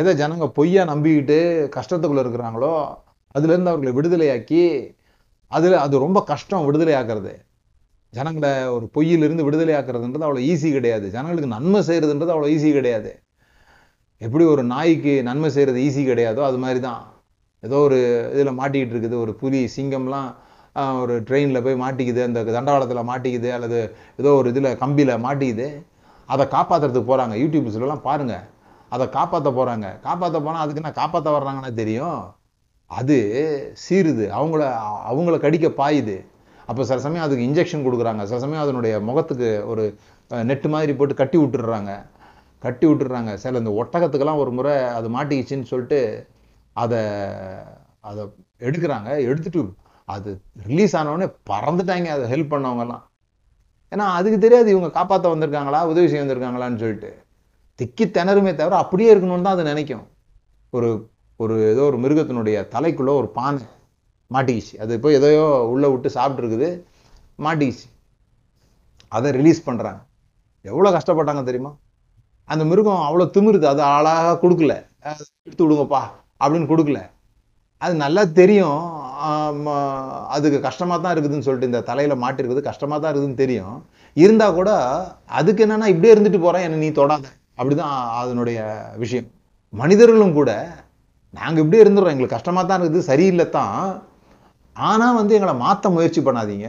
எதை ஜனங்க பொய்யா நம்பிக்கிட்டு கஷ்டத்துக்குள்ளே இருக்கிறாங்களோ அதுலேருந்து அவர்களை விடுதலையாக்கி அதில் அது ரொம்ப கஷ்டம் விடுதலை ஆக்கிறது ஜனங்களை ஒரு பொய்யிலிருந்து விடுதலை ஆக்குறதுன்றது அவ்வளோ ஈஸி கிடையாது. ஜனங்களுக்கு நன்மை செய்கிறதுன்றது அவ்வளோ ஈஸி கிடையாது. எப்படி ஒரு நாய்க்கு நன்மை செய்கிறது ஈஸி கிடையாதோ அது மாதிரி தான். ஏதோ ஒரு இதில் மாட்டிக்கிட்டு இருக்குது. ஒரு புலி சிங்கம்லாம் ஒரு ட்ரெயினில் போய் மாட்டிக்குது. அந்த தண்டவாளத்தில் மாட்டிக்குது. அல்லது ஏதோ ஒரு இதில் கம்பியில் மாட்டிக்குது. அதை காப்பாற்றுறதுக்கு போகிறாங்க. யூடியூப்ஸ்லலாம் பாருங்கள் அதை காப்பாற்ற போகிறாங்க. காப்பாற்ற போனால் அதுக்கு என்ன காப்பாற்ற வர்றாங்கன்னா தெரியும். அது சீருது. அவங்கள அவங்கள கடிக்க பாயுது. அப்போ சில சமயம் அதுக்கு இன்ஜெக்ஷன் கொடுக்குறாங்க. சில சமயம் அதனுடைய முகத்துக்கு ஒரு நெட்டு மாதிரி போட்டு கட்டி விட்டுடுறாங்க. கட்டி விட்டுடுறாங்க. சில இந்த ஒட்டகத்துக்கெல்லாம் ஒரு முறை அது மாட்டிக்கிச்சின்னு சொல்லிட்டு அதை அதை எடுக்கிறாங்க. எடுத்துட்டு அது ரிலீஸ் ஆனவுடனே பறந்துட்டாங்க. அதை ஹெல்ப் பண்ணவங்கலாம் ஏன்னா அதுக்கு தெரியாது இவங்க காப்பாற்ற வந்திருக்காங்களா உதவி செய்ய வந்திருக்காங்களான்னு சொல்லிட்டு. திக்கி திணறுமே தவிர அப்படியே இருக்கணும்னு தான் அது நினைக்கும். ஒரு ஒரு ஏதோ ஒரு மிருகத்தினுடைய தலைக்குள்ளே ஒரு பானை மாட்டிக்கிச்சு. அது போய் எதையோ உள்ளே விட்டு சாப்பிட்ருக்குது மாட்டிக்கிச்சு. அதை ரிலீஸ் பண்ணுறாங்க எவ்வளோ கஷ்டப்பட்டாங்க தெரியுமா? அந்த மிருகம் அவ்வளோ திமிருது. அது அழகாக கொடுக்கல. எடுத்து விடுங்கப்பா அப்படின்னு கொடுக்கல. அது நல்லா தெரியும். அதுக்கு கஷ்டமாக தான் இருக்குதுன்னு சொல்லிட்டு இந்த தலையில் மாட்டிருக்குது. கஷ்டமாக தான் இருக்குதுன்னு தெரியும். இருந்தால் கூட அதுக்கு என்னென்னா இப்படியே இருந்துட்டு போகிறேன் என்னை நீ தொடாத. அப்படிதான் அதனுடைய விஷயம். மனிதர்களும் கூட நாங்கள் இப்படியே இருந்துடுறோம் எங்களுக்கு கஷ்டமாக தான் இருக்குது. சரியில்லை தான் ஆனால் வந்து எங்களை மாற்ற முயற்சி பண்ணாதீங்க.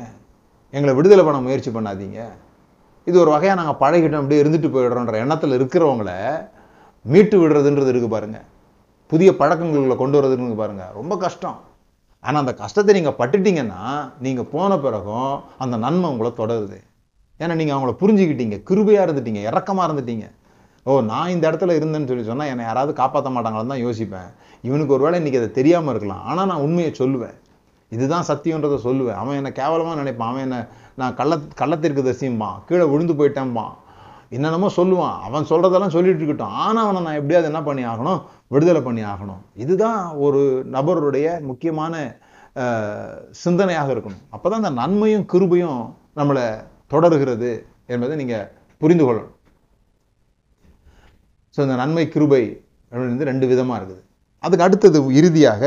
எங்களை விடுதலை பண்ண முயற்சி பண்ணாதீங்க. இது ஒரு வகையாக நாங்கள் பழகிட்டோம். அப்படியே இருந்துட்டு போயிடுறோன்ற எண்ணத்தில் இருக்கிறவங்கள மீட்டு விடுறதுன்றது இருக்குது பாருங்கள் புதிய பழக்கங்களுக்குள்ள கொண்டு வர்றதுன்னு பாருங்கள் ரொம்ப கஷ்டம். ஆனால் அந்த கஷ்டத்தை நீங்கள் பட்டுட்டீங்கன்னா நீங்கள் போன பிறகும் அந்த நன்மை உங்களை தொடருது. ஏன்னா நீங்கள் அவங்கள புரிஞ்சுக்கிட்டீங்க. கிருபையாக இருந்துட்டீங்க. இறக்கமாக இருந்துட்டீங்க. ஓ நான் இந்த இடத்துல இருந்தேன்னு சொல்லி சொன்னால் என்னை யாராவது காப்பாற்ற மாட்டாங்களான்னு தான் யோசிப்பேன். இவனுக்கு ஒருவேளை இன்னைக்கு அதை தெரியாமல் இருக்கலாம். ஆனால் நான் உண்மையை சொல்லுவேன். இதுதான் சத்தியன்றதை சொல்லுவேன். அவன் என்னை கேவலமாக நினைப்பான். அவன் என்னை நான் கள்ள கள்ளத்திற்கு தசியும்பான் கீழே விழுந்து போயிட்டேன்பான் என்னென்னமோ சொல்லுவான். அவன் சொல்கிறதெல்லாம் சொல்லிட்டு இருக்கட்டும். ஆனால் அவனை நான் எப்படியாவது என்ன பண்ணி ஆகணும்? விடுதலை பண்ணி ஆகணும். இதுதான் ஒரு நபருடைய முக்கியமான சிந்தனையாக இருக்கணும். அப்போ தான் அந்த நன்மையும் கிருபையும் நம்மளை தொடர்கிறது என்பதை நீங்கள் புரிந்து கொள்ளணும். ஸோ இந்த நன்மை கிருபை வந்து ரெண்டு விதமாக இருக்குது. அதுக்கு அடுத்தது இறுதியாக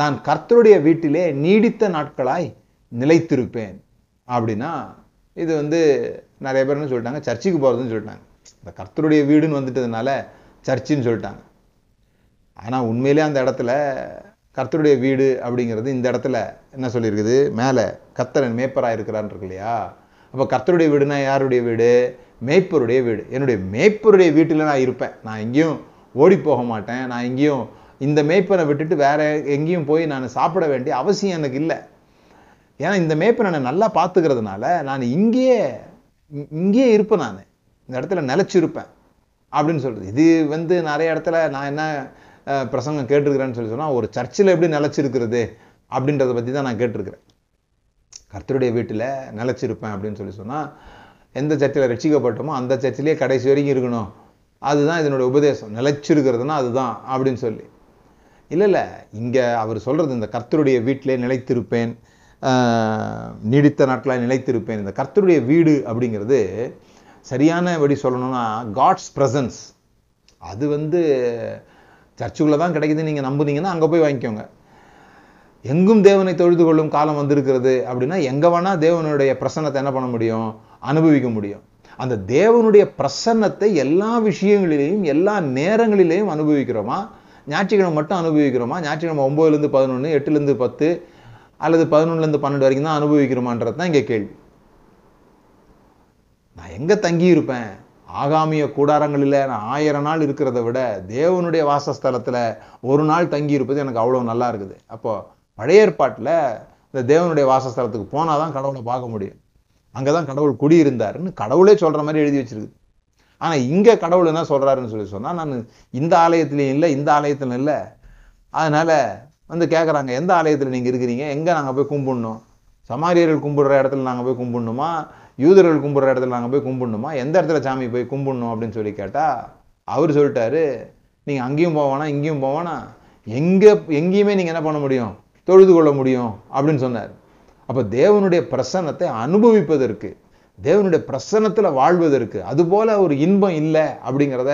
நான் கர்த்தருடைய வீட்டிலே நீடித்த நாட்களாய் நிலைத்திருப்பேன். அப்படின்னா இது வந்து நிறைய பேர் என்ன சொல்லிட்டாங்க? சர்ச்சுக்கு போகிறதுன்னு சொல்லிட்டாங்க. இந்த கர்த்தருடைய வீடுன்னு வந்துட்டதுனால சர்ச்சுன்னு சொல்லிட்டாங்க. ஆனால் உண்மையிலே அந்த இடத்துல கர்த்தருடைய வீடு அப்படிங்கிறது இந்த இடத்துல என்ன சொல்லியிருக்குது? மேலே கர்த்தரன் மேய்ப்பராக இருக்கிறான் இருக்கு இல்லையா? அப்போ கர்த்தருடைய வீடுனா யாருடைய வீடு? மேய்ப்பருடைய வீடு. என்னுடைய மேய்ப்பருடைய வீட்டில் நான் இருப்பேன். நான் எங்கேயும் ஓடி போக மாட்டேன். நான் எங்கேயும் இந்த மேய்ப்பனை விட்டுட்டு வேற எங்கேயும் போய் நான் சாப்பிட வேண்டிய அவசியம் எனக்கு இல்லை. ஏன்னா இந்த மேய்ப்பனை நான் நல்லா பார்த்துக்கிறதுனால நான் இங்கேயே இங்கேயே இருப்பேன் நான். இந்த இடத்துல நிலைச்சிருப்பேன். அப்படின்னு சொல்கிறது இது வந்து நிறைய இடத்துல நான் என்ன பிரசங்கம் கேட்டிருக்கிறேன்னு சொல்லி சொன்னால் ஒரு சர்ச்சில் எப்படி நிலைச்சிருக்கிறது அப்படின்றத பற்றி தான் நான் கேட்டிருக்கிறேன். கர்த்தருடைய வீட்டில் நிலைச்சிருப்பேன் அப்படின்னு சொல்லி சொன்னால் எந்த சர்ச்சில் ரட்சிக்கப்பட்டோமோ அந்த சர்ச்சிலேயே கடைசி வரைக்கும் இருக்கணும். அதுதான் இதனுடைய உபதேசம். நிலைச்சிருக்கிறதுனா அதுதான் அப்படின்னு சொல்லி. இல்லை இல்லை இங்கே அவர் சொல்கிறது இந்த கர்த்தருடைய வீட்டிலே நிலைத்திருப்பேன் நீடித்த நாட்களாக நிலைத்திருப்பேன் இந்த கர்த்தருடைய வீடு அப்படிங்கிறது சரியான படி சொல்லணும்னா காட்ஸ் ப்ரெசன்ஸ் அது வந்து சர்ச்சுக்குள்ளே தான் கிடைக்குது நீங்கள் நம்புனீங்கன்னா அங்கே போய் வாங்கிக்கோங்க. எங்கும் தேவனை தொழுது கொள்ளும் காலம் வந்திருக்கிறது அப்படின்னா எங்கே வேணால் தேவனுடைய பிரசன்னத்தை என்ன பண்ண முடியும்? அனுபவிக்க முடியும். அந்த தேவனுடைய பிரசன்னத்தை எல்லா விஷயங்களிலேயும் எல்லா நேரங்களிலேயும் அனுபவிக்கிறோமா? ஞாயிற்றுக்கிழமை மட்டும் அனுபவிக்கிறோமா? ஞாயிற்றுக்கிழமை ஒம்பதுலேருந்து பதினொன்று எட்டுலேருந்து பத்து அல்லது பதினொன்றுலேருந்து பன்னெண்டு வரைக்கும் தான் அனுபவிக்கிறோமான்றது தான் இங்கே கேள்வி. நான் எங்கே தங்கியிருப்பேன்? ஆகாமிய கூடாரங்களில் நான் ஆயிரம் நாள் இருக்கிறத விட தேவனுடைய வாசஸ்தலத்தில் ஒரு நாள் தங்கி இருப்பது எனக்கு அவ்வளோ நல்லா இருக்குது. அப்போது பழைய ஏற்பாட்டில் இந்த தேவனுடைய வாசஸ்தலத்துக்கு போனால் தான் கடவுளை பார்க்க முடியும். அங்கே தான் கடவுள் குடியிருந்தாருன்னு கடவுளே சொல்கிற மாதிரி எழுதி வச்சிருக்குது ஆனால் இங்கே கடவுள் என்ன சொல்கிறாருன்னு சொல்லி சொன்னால் நான் இந்த ஆலயத்துலேயும் இல்லை இந்த ஆலயத்திலும் இல்லை. அதனால் வந்து கேட்குறாங்க எந்த ஆலயத்தில் நீங்கள் இருக்கிறீங்க? எங்கே நாங்கள் போய் கும்பிடணும்? சமாரியர்கள் கும்பிடுற இடத்துல நாங்கள் போய் கும்பிடணுமா? யூதர்கள் கும்பிடுற இடத்துல நாங்கள் போய் கும்பிடணுமா? எந்த இடத்துல சாமி போய் கும்பிடணும்? அப்படின்னு சொல்லி கேட்டால் அவர் சொல்லிட்டாரு நீங்கள் அங்கேயும் போவானா இங்கேயும் போவானா எங்கே எங்கேயுமே நீங்கள் என்ன பண்ண முடியும்? தொழுது கொள்ள முடியும். அப்படின்னு சொன்னார். அப்போ தேவனுடைய பிரசன்னத்தை அனுபவிப்பதற்கு தேவனுடைய பிரசன்னத்தில் வாழ்வதற்கு அதுபோல் ஒரு இன்பம் இல்லை அப்படிங்கிறத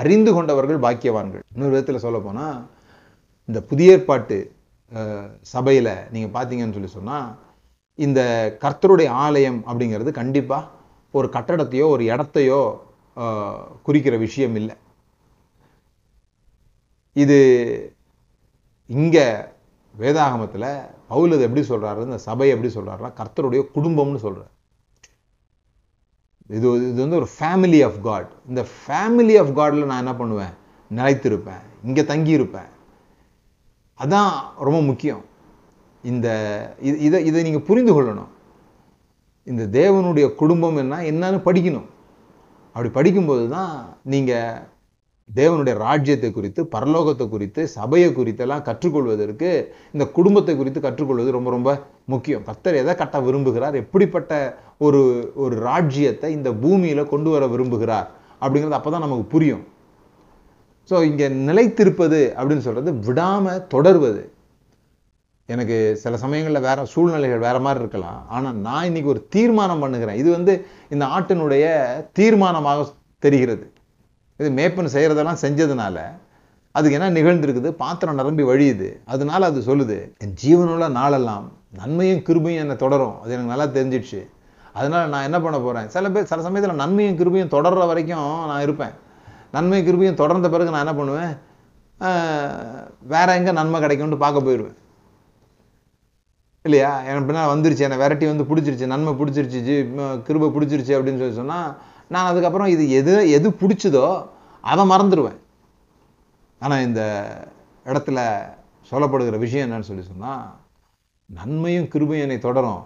அறிந்து கொண்டவர்கள் பாக்கியவான்கள். இன்னொரு விதத்தில் சொல்ல போனால் இந்த புதிய ஏற்பாட்டு சபையில் நீங்கள் பார்த்தீங்கன்னு சொல்லி சொன்னால் இந்த கர்த்தருடைய ஆலயம் அப்படிங்கிறது கண்டிப்பாக ஒரு கட்டடத்தையோ ஒரு இடத்தையோ குறிக்கிற விஷயம் இல்லை. இது இங்கே வேதாகமத்தில் பவுல் எப்படி சொல்கிறாரு இந்த சபை எப்படி சொல்கிறாருன்னா கர்த்தருடைய குடும்பம்னு சொல்கிறார் இது இது வந்து ஒரு ஃபேமிலி ஆஃப் காட் இந்த ஃபேமிலி ஆஃப் காடில் நான் என்ன பண்ணுவேன்? நிலைத்திருப்பேன். இங்கே தங்கி இருப்பேன் அதான் ரொம்ப முக்கியம். இந்த இது- இதை இதை நீங்கள் புரிந்து கொள்ளணும். இந்த தேவனுடைய குடும்பம் என்ன என்னன்னு படிக்கணும். அப்படி படிக்கும்போது தான் நீங்கள் தேவனுடைய ராஜ்யத்தை குறித்து பரலோகத்தை குறித்து சபையை குறித்தெல்லாம் கற்றுக்கொள்வதற்கு இந்த குடும்பத்தை குறித்து கற்றுக்கொள்வது ரொம்ப ரொம்ப முக்கியம். கர்த்தர் எதை கட்ட விரும்புகிறார்? எப்படிப்பட்ட ஒரு ஒரு ராஜ்யத்தை இந்த பூமியில் கொண்டு வர விரும்புகிறார் அப்படிங்கிறது அப்போ தான் நமக்கு புரியும். ஸோ இங்கே நிலைத்திருப்பது அப்படின்னு சொல்கிறது விடாமல் தொடர்வது. எனக்கு சில சமயங்களில் வேற சூழ்நிலைகள் வேற மாதிரி இருக்கலாம். ஆனால் நான் இன்னைக்கு ஒரு தீர்மானம் பண்ணுகிறேன். இது வந்து இந்த ஆட்டினுடைய தீர்மானமாக தெரிகிறது. இது மேப்பன் செய்கிறதெல்லாம் செஞ்சதுனால அதுக்கு என்ன நிகழ்ந்திருக்குது? பாத்திரம் நிரம்பி வழியுது. அதனால அது சொல்லுது என் ஜீவனுள்ள நாளெல்லாம் நன்மையும் கிருபையும் என்னை தொடரும். அது எனக்கு நல்லா தெரிஞ்சிடுச்சு. அதனால் நான் என்ன பண்ண போகிறேன் சில பேர் சில சமயத்தில் நன்மையும் கிருபையும் தொடர்ற வரைக்கும் நான் இருப்பேன். நன்மை கிருபையும் தொடர்ந்த பிறகு நான் என்ன பண்ணுவேன்? ஆஹ், வேற நன்மை கிடைக்கும்னு பார்க்க போயிடுவேன். இல்லையா? எனக்கு பின்னால் வந்துருச்சு என்னை விரட்டி வந்து பிடிச்சிருச்சு நன்மை பிடிச்சிருச்சு ஜி- கிருபை பிடிச்சிருச்சு அப்படின்னு சொல்லி சொன்னால் நான் அதுக்கப்புறம் இது எது எது பிடிச்சதோ அதை மறந்துடுவேன் ஆனால் இந்த இடத்துல சொல்லப்படுகிற விஷயம் என்னன்னு சொல்லி சொன்னால் நன்மையும் கிருபையும் என்னை தொடரும்.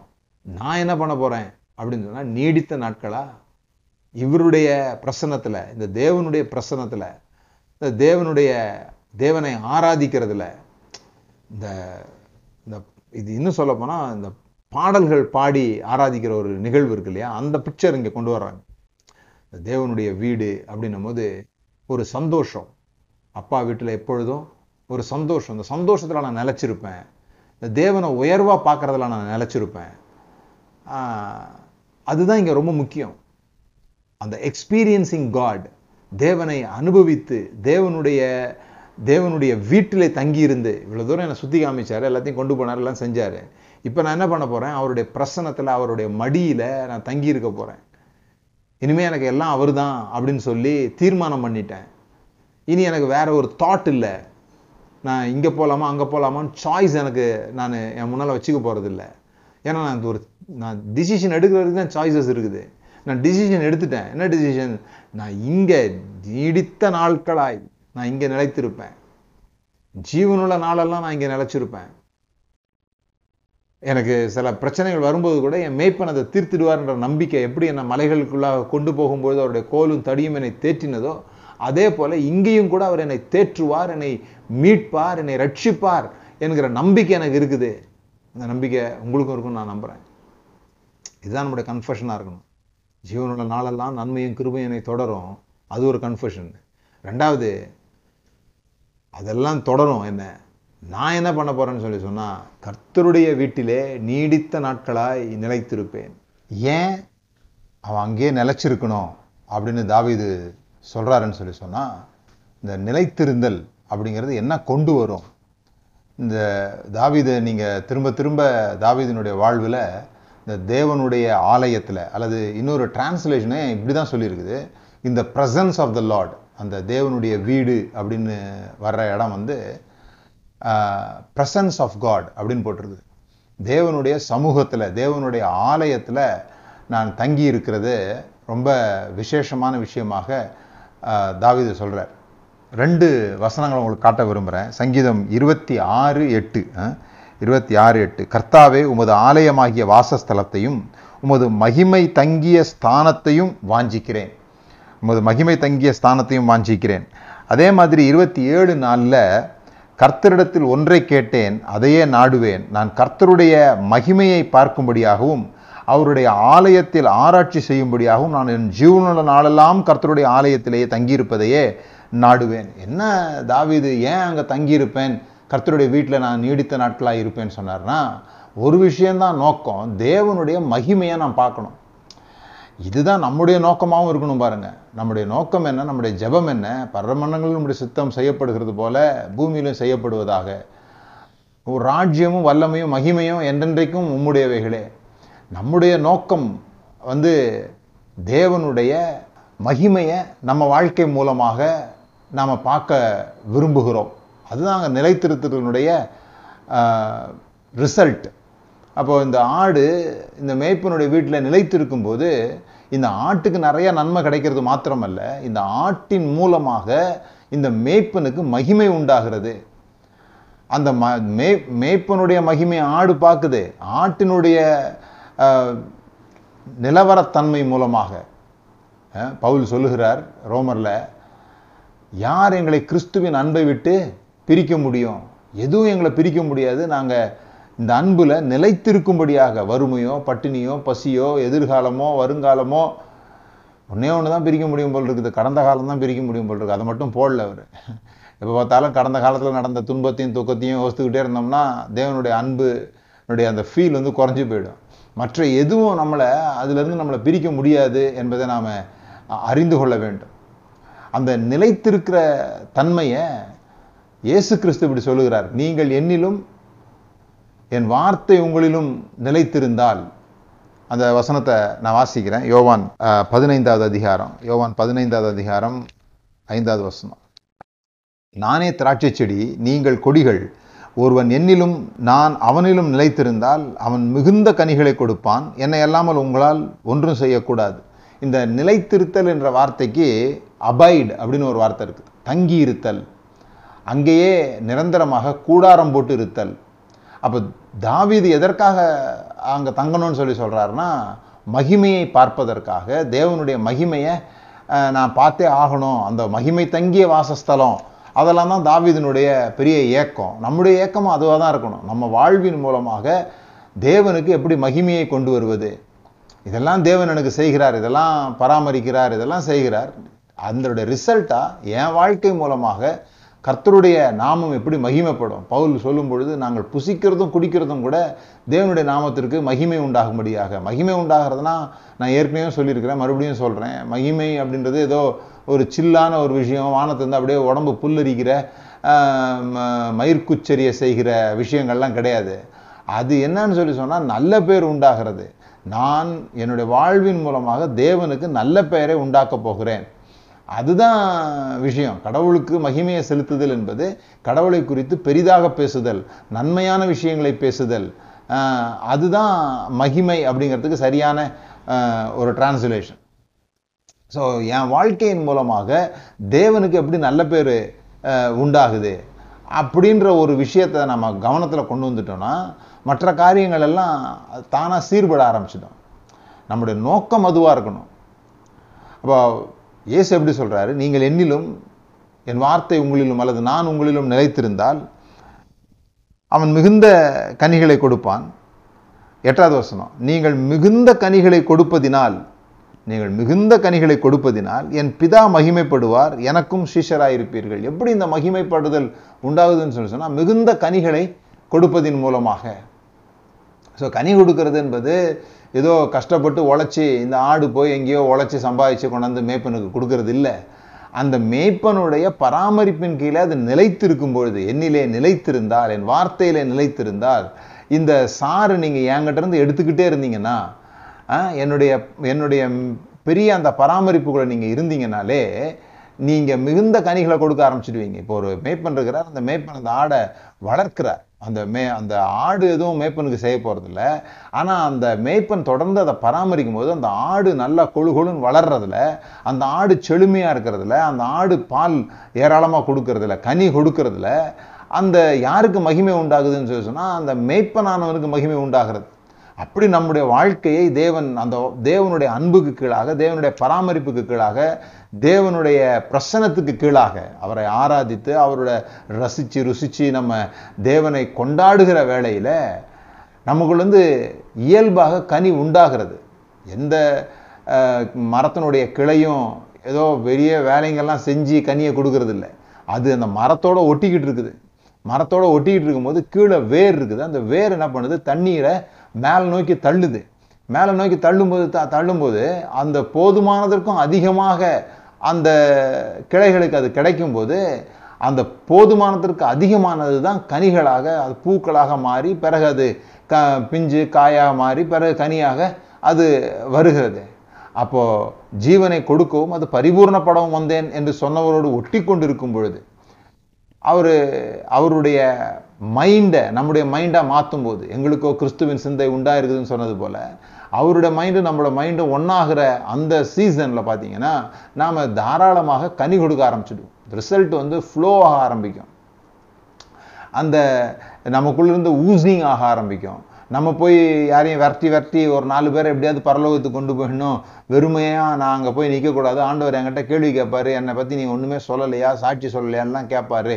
நான் என்ன பண்ண போகிறேன் அப்படின்னு சொன்னால் நீடித்த நாட்களாக இவருடைய பிரசனத்தில் இந்த தேவனுடைய பிரசனத்தில் இந்த தேவனுடைய தேவனை ஆராதிக்கிறதுல இந்த இந்த இது இன்னும் சொல்ல போனால் இந்த பாடல்கள் பாடி ஆராதிக்கிற ஒரு நிகழ்வு இருக்கு இல்லையா? அந்த பிக்சர் இங்கே கொண்டு வர்றாங்க. இந்த தேவனுடைய வீடு அப்படின்னும் போது ஒரு சந்தோஷம். அப்பா வீட்டில் எப்பொழுதும் ஒரு சந்தோஷம். இந்த சந்தோஷத்தில் நான் நிலைச்சிருப்பேன். இந்த தேவனை உயர்வாக பார்க்குறதுல நான் நிலைச்சிருப்பேன். அதுதான் இங்கே ரொம்ப முக்கியம். அந்த எக்ஸ்பீரியன்சிங் காட் தேவனை அனுபவித்து தேவனுடைய தேவனுடைய வீட்டிலே தங்கியிருந்து இவ்வளோ தூரம் என்னை சுற்றி காமிச்சார் எல்லாத்தையும் கொண்டு போனார் எல்லாம் செஞ்சார். இப்போ நான் என்ன பண்ண போகிறேன் அவருடைய பிரசனத்தில் அவருடைய மடியில் நான் தங்கியிருக்க போகிறேன் இனிமேல் எனக்கு எல்லாம் அவர் தான் அப்படின்னு சொல்லி தீர்மானம் பண்ணிட்டேன். இனி எனக்கு வேற ஒரு தாட் இல்லை. நான் இங்கே போகலாமா அங்கே போகலாமான்னு சாய்ஸ் எனக்கு நான் என் முன்னால் வச்சுக்க போகிறதில்ல ஏன்னா நான் இந்த ஒரு நான் டிசிஷன் எடுக்கிறதுக்கு தான் சாய்ஸஸ் இருக்குது. நான் டிசிஷன் எடுத்துட்டேன். என்ன டிசிஷன் நான் இங்கே நீடித்த நாட்களாய் நான் இங்கே நிலைத்திருப்பேன். ஜீவனுள்ள நாளெல்லாம் நான் இங்கே நிலைச்சிருப்பேன். எனக்கு சில பிரச்சனைகள் வரும்போது கூட என் மேய்ப்பன் அதை தீர்த்திடுவார்ன்ற நம்பிக்கை எப்படி என்னை மலைகளுக்குள்ளாக கொண்டு போகும்போது அவருடைய கோலும் தடியும் என்னை தேற்றினதோ அதே போல இங்கேயும் கூட அவர் என்னை தேற்றுவார் என்னை மீட்பார் என்னை ரட்சிப்பார் என்கிற நம்பிக்கை எனக்கு இருக்குது. அந்த நம்பிக்கை உங்களுக்கும் இருக்கும்னு நான் நம்புகிறேன் இதுதான் நம்முடைய கன்ஃபெஷனாக இருக்கணும். ஜீவனுள்ள நாளெல்லாம் நன்மையும் கிருபையும் என்னை தொடரும். அது ஒரு கன்ஃபெஷன் ரெண்டாவது அதெல்லாம் தொடரும் என்ன? நான் என்ன பண்ண போகிறேன்னு சொல்லி சொன்னால் கர்த்தருடைய வீட்டிலே நீடித்த நாட்களாய் நிலைத்திருப்பேன். ஏன்? அவன் அங்கேயே நிலைச்சிருக்கணும் அப்படின்னு தாவிது சொல்கிறாருன்னு சொல்லி சொன்னால் இந்த நிலைத்திருந்தல் அப்படிங்கிறது என்ன கொண்டு வரும்? இந்த தாவிதை நீங்கள் திரும்ப திரும்ப தாவிதனுடைய வாழ்வில் இந்த தேவனுடைய ஆலயத்தில் அல்லது இன்னொரு டிரான்ஸ்லேஷனே இப்படிதான் சொல்லியிருக்குது. இந்த ப்ரசன்ஸ் ஆஃப் த லார்ட் அந்த தேவனுடைய வீடு அப்படின்னு வர்ற இடம் வந்து ப்ரசன்ஸ் ஆஃப் காட் அப்படின்னு போட்டிருக்குது. தேவனுடைய சமூகத்தில் தேவனுடைய ஆலயத்தில் நான் தங்கி இருக்கிறது ரொம்ப விசேஷமான விஷயமாக தாவிது சொல்கிறார் ரெண்டு வசனங்களை உங்களுக்கு காட்ட விரும்புகிறேன் சங்கீதம் இருபத்தி ஆறு எட்டு இருபத்தி ஆறு எட்டு. கர்த்தாவே உமது ஆலயமாகிய வாசஸ்தலத்தையும் உமது மகிமை தங்கிய ஸ்தானத்தையும் வாஞ்சிக்கிறேன். உமது மகிமை தங்கிய ஸ்தானத்தையும் வாஞ்சிக்கிறேன். அதே மாதிரி இருபத்தி ஏழு நாளில் கர்த்தரிடத்தில் ஒன்றை கேட்டேன் அதையே நாடுவேன். நான் கர்த்தருடைய மகிமையை பார்க்கும்படியாகவும் அவருடைய ஆலயத்தில் ஆராய்ச்சி செய்யும்படியாகவும் நான் என் ஜீவனுள்ள நாளெல்லாம் கர்த்தருடைய ஆலயத்திலேயே தங்கியிருப்பதையே நாடுவேன். என்ன தாவிது ஏன் அங்கே தங்கியிருப்பேன்? கர்த்தருடைய வீட்டில் நான் நீடித்த நாட்களாக இருப்பேன்னு சொன்னார்னா ஒரு விஷயந்தான் நோக்கம். தேவனுடைய மகிமையை நான் பார்க்கணும். இதுதான் நம்முடைய நோக்கமாகவும் இருக்கணும் பாருங்க. நம்முடைய நோக்கம் என்ன? நம்முடைய ஜெபம் என்ன? பரமண்டங்களில் நம்முடைய சித்தம் செய்யப்படுகிறது போல பூமியிலும் செய்யப்படுவதாக. ஒரு ராஜ்யமும் வல்லமையும் மகிமையும் என்றென்றைக்கும் உம்முடையவைகளே. நம்முடைய நோக்கம் வந்து தேவனுடைய மகிமையை நம்ம வாழ்க்கை மூலமாக நாம் பார்க்க விரும்புகிறோம். அதுதான் அங்கே நிலைத்திருத்தத்தினுடைய ரிசல்ட் அப்போ இந்த ஆடு இந்த மேய்ப்பனுடைய வீட்டில் நிலைத்திருக்கும் போது இந்த ஆட்டுக்கு நிறைய நன்மை கிடைக்கிறது மாத்திரமல்ல இந்த ஆட்டின் மூலமாக இந்த மேய்ப்பனுக்கு மகிமை உண்டாகிறது. அந்த ம மே மேய்ப்பனுடைய மகிமை ஆடு பார்க்குது ஆட்டினுடைய நிலவரத்தன்மை மூலமாக. பவுல் சொல்லுகிறார் ரோமரில் யார் எங்களை கிறிஸ்துவின் அன்பை விட்டு பிரிக்க முடியும். எதுவும் எங்களை பிரிக்க முடியாது. நாங்கள் இந்த அன்பில் நிலைத்திருக்கும்படியாக வறுமையோ பட்டினியோ பசியோ எதிர்காலமோ வருங்காலமோ ஒன்றே ஒன்று தான் பிரிக்க முடியும் போல் இருக்குது. கடந்த காலம் தான் பிரிக்க முடியும் போல் இருக்குது அதை மட்டும் போடல அவர். எப்போ பார்த்தாலும் கடந்த காலத்தில் நடந்த துன்பத்தையும் துக்கத்தையும் யோசித்துக்கிட்டே இருந்தோம்னா தேவனுடைய அன்புனுடைய அந்த ஃபீல் வந்து குறைஞ்சி போயிடும். மற்ற எதுவும் நம்மளை அதுலேருந்து நம்மளை பிரிக்க முடியாது என்பதை நாம் அறிந்து கொள்ள வேண்டும். அந்த நிலைத்திருக்கிற தன்மையை இயேசு கிறிஸ்து இப்படி சொல்லுகிறார் நீங்கள் என்னிலும் என் வார்த்தை உங்களிலும் நிலைத்திருந்தால் அந்த வசனத்தை நான் வாசிக்கிறேன். யோவான் பதினைந்தாவது அதிகாரம். யோவான் பதினைந்தாவது அதிகாரம் ஐந்தாவது வசனம். நானே திராட்சை செடி நீங்கள் கொடிகள். ஒருவன் என்னிலும் நான் அவனிலும் நிலைத்திருந்தால் அவன் மிகுந்த கனிகளை கொடுப்பான். என்னை அல்லாமல் உங்களால் ஒன்றும் செய்யக்கூடாது. இந்த நிலைத்திருத்தல் என்ற வார்த்தைக்கு அபைட் அப்படின்னு ஒரு வார்த்தை இருக்குது தங்கி இருத்தல் அங்கேயே நிரந்தரமாக கூடாரம் போட்டு இருத்தல். அப்போ தாவீது எதற்காக அங்கே தங்கணும்னு சொல்லி சொல்கிறாருன்னா மகிமையை பார்ப்பதற்காக தேவனுடைய மகிமையை நான் பார்த்தே ஆகணும். அந்த மகிமை தங்கிய வாசஸ்தலம் அதெல்லாம் தான் தாவீதினுடைய பெரிய ஏக்கம். நம்முடைய ஏக்கமும் அதுவாக தான் இருக்கணும். நம்ம வாழ்வின் மூலமாக தேவனுக்கு எப்படி மகிமையை கொண்டு வருவது? இதெல்லாம் தேவன் எனக்கு செய்கிறார் இதெல்லாம் பராமரிக்கிறார் இதெல்லாம் செய்கிறார். அதனுடைய ரிசல்ட்டாக என் வாழ்க்கை மூலமாக கர்த்தருடைய நாமம் எப்படி மகிமைப்படும்? பவுல் சொல்லும் பொழுது நாங்கள் புசிக்கிறதும் குடிக்கிறதும் கூட தேவனுடைய நாமத்திற்கு மகிமை உண்டாகும்படியாக. மகிமை உண்டாகிறதுனா நான் ஏற்கனவே சொல்லியிருக்கிறேன் மறுபடியும் சொல்கிறேன் மகிமை அப்படின்றது ஏதோ ஒரு சில்லான ஒரு விஷயம் வானத்திலிருந்து அப்படியே உடம்பு புல்லரிக்கிற மயிர்குச்சரிய ம- செய்கிற விஷயங்கள்லாம் கிடையாது. அது என்னன்னு சொல்லி சொன்னால் நல்ல பேர் உண்டாகிறது. நான் என்னுடைய வாழ்வின் மூலமாக தேவனுக்கு நல்ல பெயரை உண்டாக்கப் போகிறேன். அதுதான் விஷயம். கடவுளுக்கு மகிமையை செலுத்துதல் என்பது கடவுளை குறித்து பெரிதாக பேசுதல் நன்மையான விஷயங்களை பேசுதல். அதுதான் மகிமை அப்படிங்கிறதுக்கு சரியான ஒரு டிரான்ஸ்லேஷன் ஸோ என் வாழ்க்கையின் மூலமாக தேவனுக்கு எப்படி நல்ல பேர் உண்டாகுது அப்படின்ற ஒரு விஷயத்தை நம்ம கவனத்தில் கொண்டு வந்துட்டோம்னா மற்ற காரியங்கள் எல்லாம் தானாக சீர்பட ஆரம்பிச்சிடும். நம்முடைய நோக்கம் அதுவாக இருக்கணும். அப்போ இயேசு எப்படி சொல்கிறாரு நீங்கள் என்னிலும் என் வார்த்தை உங்களிலும் அல்லது நான் உங்களிலும் நிலைத்திருந்தால் அவன் மிகுந்த கனிகளை கொடுப்பான். எட்டாவது வசனம் நீங்கள் மிகுந்த கனிகளை கொடுப்பதினால் நீங்கள் மிகுந்த கனிகளை கொடுப்பதினால் என் பிதா மகிமைப்படுவார் எனக்கும் இருப்பீர்கள் எப்படி இந்த மகிமைப்படுதல் உண்டாகுதுன்னு சொல்லி சொன்னால் மிகுந்த கனிகளை கொடுப்பதின் மூலமாக. ஸோ கனி கொடுக்கறது என்பது ஏதோ கஷ்டப்பட்டு உழைச்சி இந்த ஆடு போய் எங்கேயோ உழைச்சி சம்பாதிச்சு கொண்டாந்து மேய்ப்பனுக்கு கொடுக்கறது இல்லை. அந்த மேய்ப்பனுடைய பராமரிப்பின் கீழே அது நிலைத்திருக்கும் பொழுது என்னிலே நிலைத்திருந்தால் என் வார்த்தையிலே நிலைத்திருந்தால் இந்த சாறு நீங்கள் என்கிட்டருந்து எடுத்துக்கிட்டே இருந்தீங்கன்னா என்னுடைய என்னுடைய பெரிய அந்த பராமரிப்புகளை நீங்கள் இருந்தீங்கனாலே நீங்கள் மிகுந்த கனிகளை கொடுக்க ஆரம்பிச்சிடுவீங்க. இப்போ ஒரு மேய்ப்பன் இருக்கிறார் அந்த மேய்ப்பன் அந்த ஆடை வளர்க்கிறார். அந்த மே அந்த ஆடு எதுவும் மேய்ப்பனுக்கு செய்ய போகிறதில்ல ஆனால் அந்த மேய்ப்பன் தொடர்ந்து அதை பராமரிக்கும் போது அந்த ஆடு நல்லா கொழு கொழுன்னு வளர்றதுல அந்த ஆடு செழுமையாக இருக்கிறதுல அந்த ஆடு பால் ஏராளமாக கொடுக்கறதில்ல கனி கொடுக்கறதுல அந்த யாருக்கு மகிமை உண்டாகுதுன்னு சொல்லி சொன்னால் அந்த மேய்ப்பனானவனுக்கு மகிமை உண்டாகிறது. அப்படி நம்முடைய வாழ்க்கையை தேவன் அந்த தேவனுடைய அன்புக்கு கீழாக தேவனுடைய பராமரிப்புக்கு கீழாக தேவனுடைய பிரசனத்துக்கு கீழாக அவரை ஆராதித்து அவரோட ரசிச்சு ருசித்து நம்ம தேவனை கொண்டாடுகிற வேளையில் நமக்குள்ளேருந்து இயல்பாக கனி உண்டாகிறது. எந்த மரத்தினுடைய கிளையும் ஏதோ பெரிய வேலைங்கள்லாம் செஞ்சு கனியை கொடுக்கறது இல்லை அது அந்த மரத்தோடு ஒட்டிக்கிட்டு இருக்குது. மரத்தோடு ஒட்டிக்கிட்டு இருக்கும்போது கீழே வேர் இருக்குது. அந்த வேர் என்ன பண்ணுது? தண்ணீரை மேலே நோக்கி தள்ளுது. மேலே நோக்கி தள்ளும்போது த தள்ளும்போது அந்த போதுமானதற்கும் அதிகமாக அந்த கிளைகளுக்கு அது கிடைக்கும்போது அந்த போதுமானத்திற்கு அதிகமானது தான் கனிகளாக அது பூக்களாக மாறி பிறகு அது க பிஞ்சு காயாக மாறி பிறகு கனியாக அது வருகிறது. அப்போது ஜீவனை கொடுக்கவும் அது பரிபூர்ணப்படவும் வந்தேன் என்று சொன்னவரோடு ஒட்டி கொண்டிருக்கும் பொழுது அவர் அவருடைய மைண்டை நம்முடைய மைண்டாக மாற்றும் போது எங்களுக்கோ கிறிஸ்துவின் சிந்தை உண்டாக இருக்குதுன்னு சொன்னது போல் அவருடைய மைண்டு நம்மளோட மைண்டு ஒன்றாகிற அந்த சீசனில் பார்த்தீங்கன்னா நாம் தாராளமாக கனி கொடுக்க ஆரம்பிச்சிடுவோம். ரிசல்ட் வந்து ஃப்ளோ ஆக ஆரம்பிக்கும். அந்த நமக்குள்ளிருந்து ஊசிங் ஆக ஆரம்பிக்கும். நம்ம போய் யாரையும் விரட்டி விரட்டி ஒரு நாலு பேரை எப்படியாவது பரலோகத்துக்கு கொண்டு போயிடணும். வெறுமையாக நான் அங்கே போய் நிற்கக்கூடாது ஆண்டவர் என்கிட்ட கேள்வி கேட்பார். என்னை பற்றி நீங்கள் ஒன்றுமே சொல்லலையா? சாட்சி சொல்லலையான்லாம் கேட்பாரு.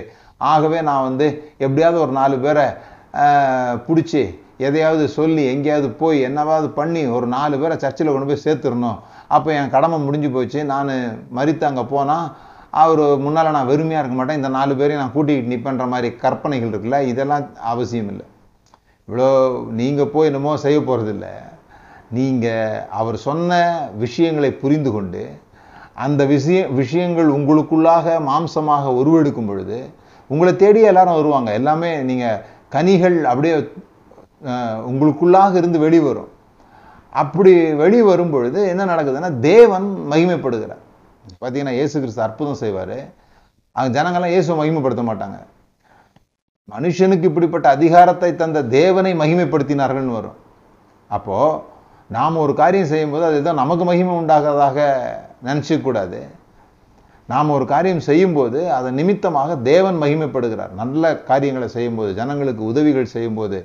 ஆகவே நான் வந்து எப்படியாவது ஒரு நாலு பேரை பிடிச்சி எதையாவது சொல்லி எங்கேயாவது போய் என்னவாவது பண்ணி ஒரு நாலு பேரை சர்ச்சில் கொண்டு போய் சேர்த்துடணும். அப்போ என் கடமை முடிஞ்சு போச்சு. நான் மறித்து அங்கே போனால் அவர் முன்னால் நான் வெறுமையாக இருக்க மாட்டேன். இந்த நாலு பேரையும் நான் கூட்டிகிட்டு நிற்பேன்ற மாதிரி கற்பனைகள் இருக்குல்ல? இதெல்லாம் அவசியம் இல்லை. இவ்வளோ நீங்கள் போய் என்னமோ செய்ய போகிறதில்ல நீங்கள் அவர் சொன்ன விஷயங்களை புரிந்து கொண்டு அந்த விஷய விஷயங்கள் உங்களுக்குள்ளாக மாம்சமாக உருவெடுக்கும் பொழுது உங்களை தேடி எல்லாரும் வருவாங்க. எல்லாமே நீங்கள் கனிகள் அப்படியே உங்களுக்குள்ளாக இருந்து வெளிவரும். அப்படி வெளி வரும் பொழுது என்ன நடக்குதுன்னா தேவன் மகிமைப்படுகிறார். பார்த்தீங்கன்னா இயேசு கிறிஸ்து அற்புதம் செய்வார். அங்கே ஜனங்கள்லாம் இயேசுவை மகிமைப்படுத்த மாட்டாங்க. மனுஷனுக்கு இப்படிப்பட்ட அதிகாரத்தை தந்த தேவனை மகிமைப்படுத்தினார்கள்னு வரும். அப்போது நாம் ஒரு காரியம் செய்யும்போது அது ஏதோ நமக்கு மகிமை உண்டாகிறதாக நினச்சிக்கூடாது நாம் ஒரு காரியம் செய்யும்போது அதன் நிமித்தமாக தேவன் மகிமைப்படுகிறார். நல்ல காரியங்களை செய்யும்போது ஜனங்களுக்கு உதவிகள் செய்யும்போது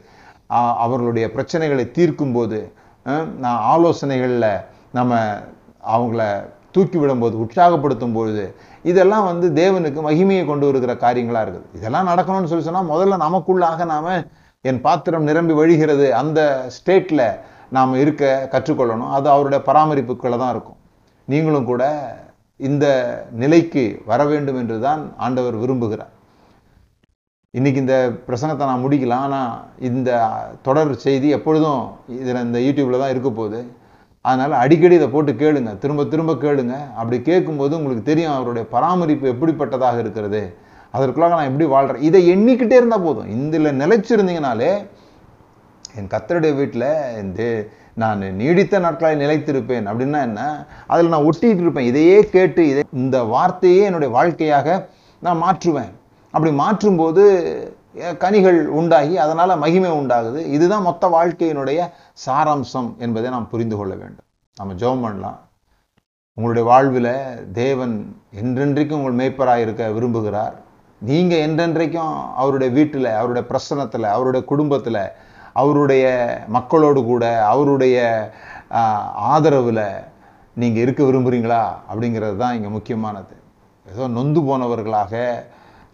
அவர்களுடைய பிரச்சனைகளை தீர்க்கும்போது போது நான் ஆலோசனைகளில் நம்ம அவங்கள தூக்கி விடும்போது உற்சாகப்படுத்தும் பொழுது இதெல்லாம் வந்து தேவனுக்கு மகிமையை கொண்டு வருகிற காரியங்களாக இருக்குது. இதெல்லாம் நடக்கணும்னு சொல்லி சொன்னால் முதல்ல நமக்குள்ளாக நாம் என் பாத்திரம் நிரம்பி வழிகிறது அந்த ஸ்டேட்டில் நாம் இருக்க கற்றுக்கொள்ளணும். அது அவருடைய பராமரிப்புக்குள்ள தான் இருக்கும். நீங்களும் கூட இந்த நிலைக்கு வர வேண்டும் என்று தான் ஆண்டவர் விரும்புகிறார். இன்றைக்கி இந்த பிரசங்கத்தை நான் முடிக்கலாம் ஆனால் இந்த தொடர் செய்தி எப்பொழுதும் இதில் இந்த யூடியூப்பில் தான் இருக்க போகுது. அதனால் அடிக்கடி இதை போட்டு கேளுங்க திரும்ப திரும்ப கேளுங்க. அப்படி கேட்கும்போது உங்களுக்கு தெரியும் அவருடைய பராமரிப்பு எப்படிப்பட்டதாக இருக்கிறது. அதற்குள்ளாக நான் எப்படி வாழ்கிறேன் இதை எண்ணிக்கிட்டே இருந்தால் போதும். இதில் நிலைச்சிருந்தீங்கனாலே என் கத்தருடைய வீட்டில் இந்த நான் நீடித்த நாட்களை நிலைத்திருப்பேன். அப்படின்னா என்ன? அதில் நான் ஒட்டிகிட்டு இருப்பேன். இதையே கேட்டு இதை இந்த வார்த்தையே என்னுடைய வாழ்க்கையாக நான் மாற்றுவேன். அப்படி மாற்றும்போது கனிகள் உண்டாகி அதனால் மகிமை உண்டாகுது. இதுதான் மொத்த வாழ்க்கையினுடைய சாராம்சம் என்பதை நாம் புரிந்து கொள்ள வேண்டும். நம்ம ஜெபம் பண்ணலாம். உங்களுடைய வாழ்வில் தேவன் என்றென்றைக்கும் உங்கள் மேய்ப்பராக இருக்க விரும்புகிறார். நீங்கள் என்றென்றைக்கும் அவருடைய வீட்டில் அவருடைய பிரசனத்தில் அவருடைய குடும்பத்தில் அவருடைய மக்களோடு கூட அவருடைய ஆதரவில் நீங்கள் இருக்க விரும்புகிறீங்களா அப்படிங்கிறது தான் இங்கே முக்கியமானது. ஏதோ நொந்து போனவர்களாக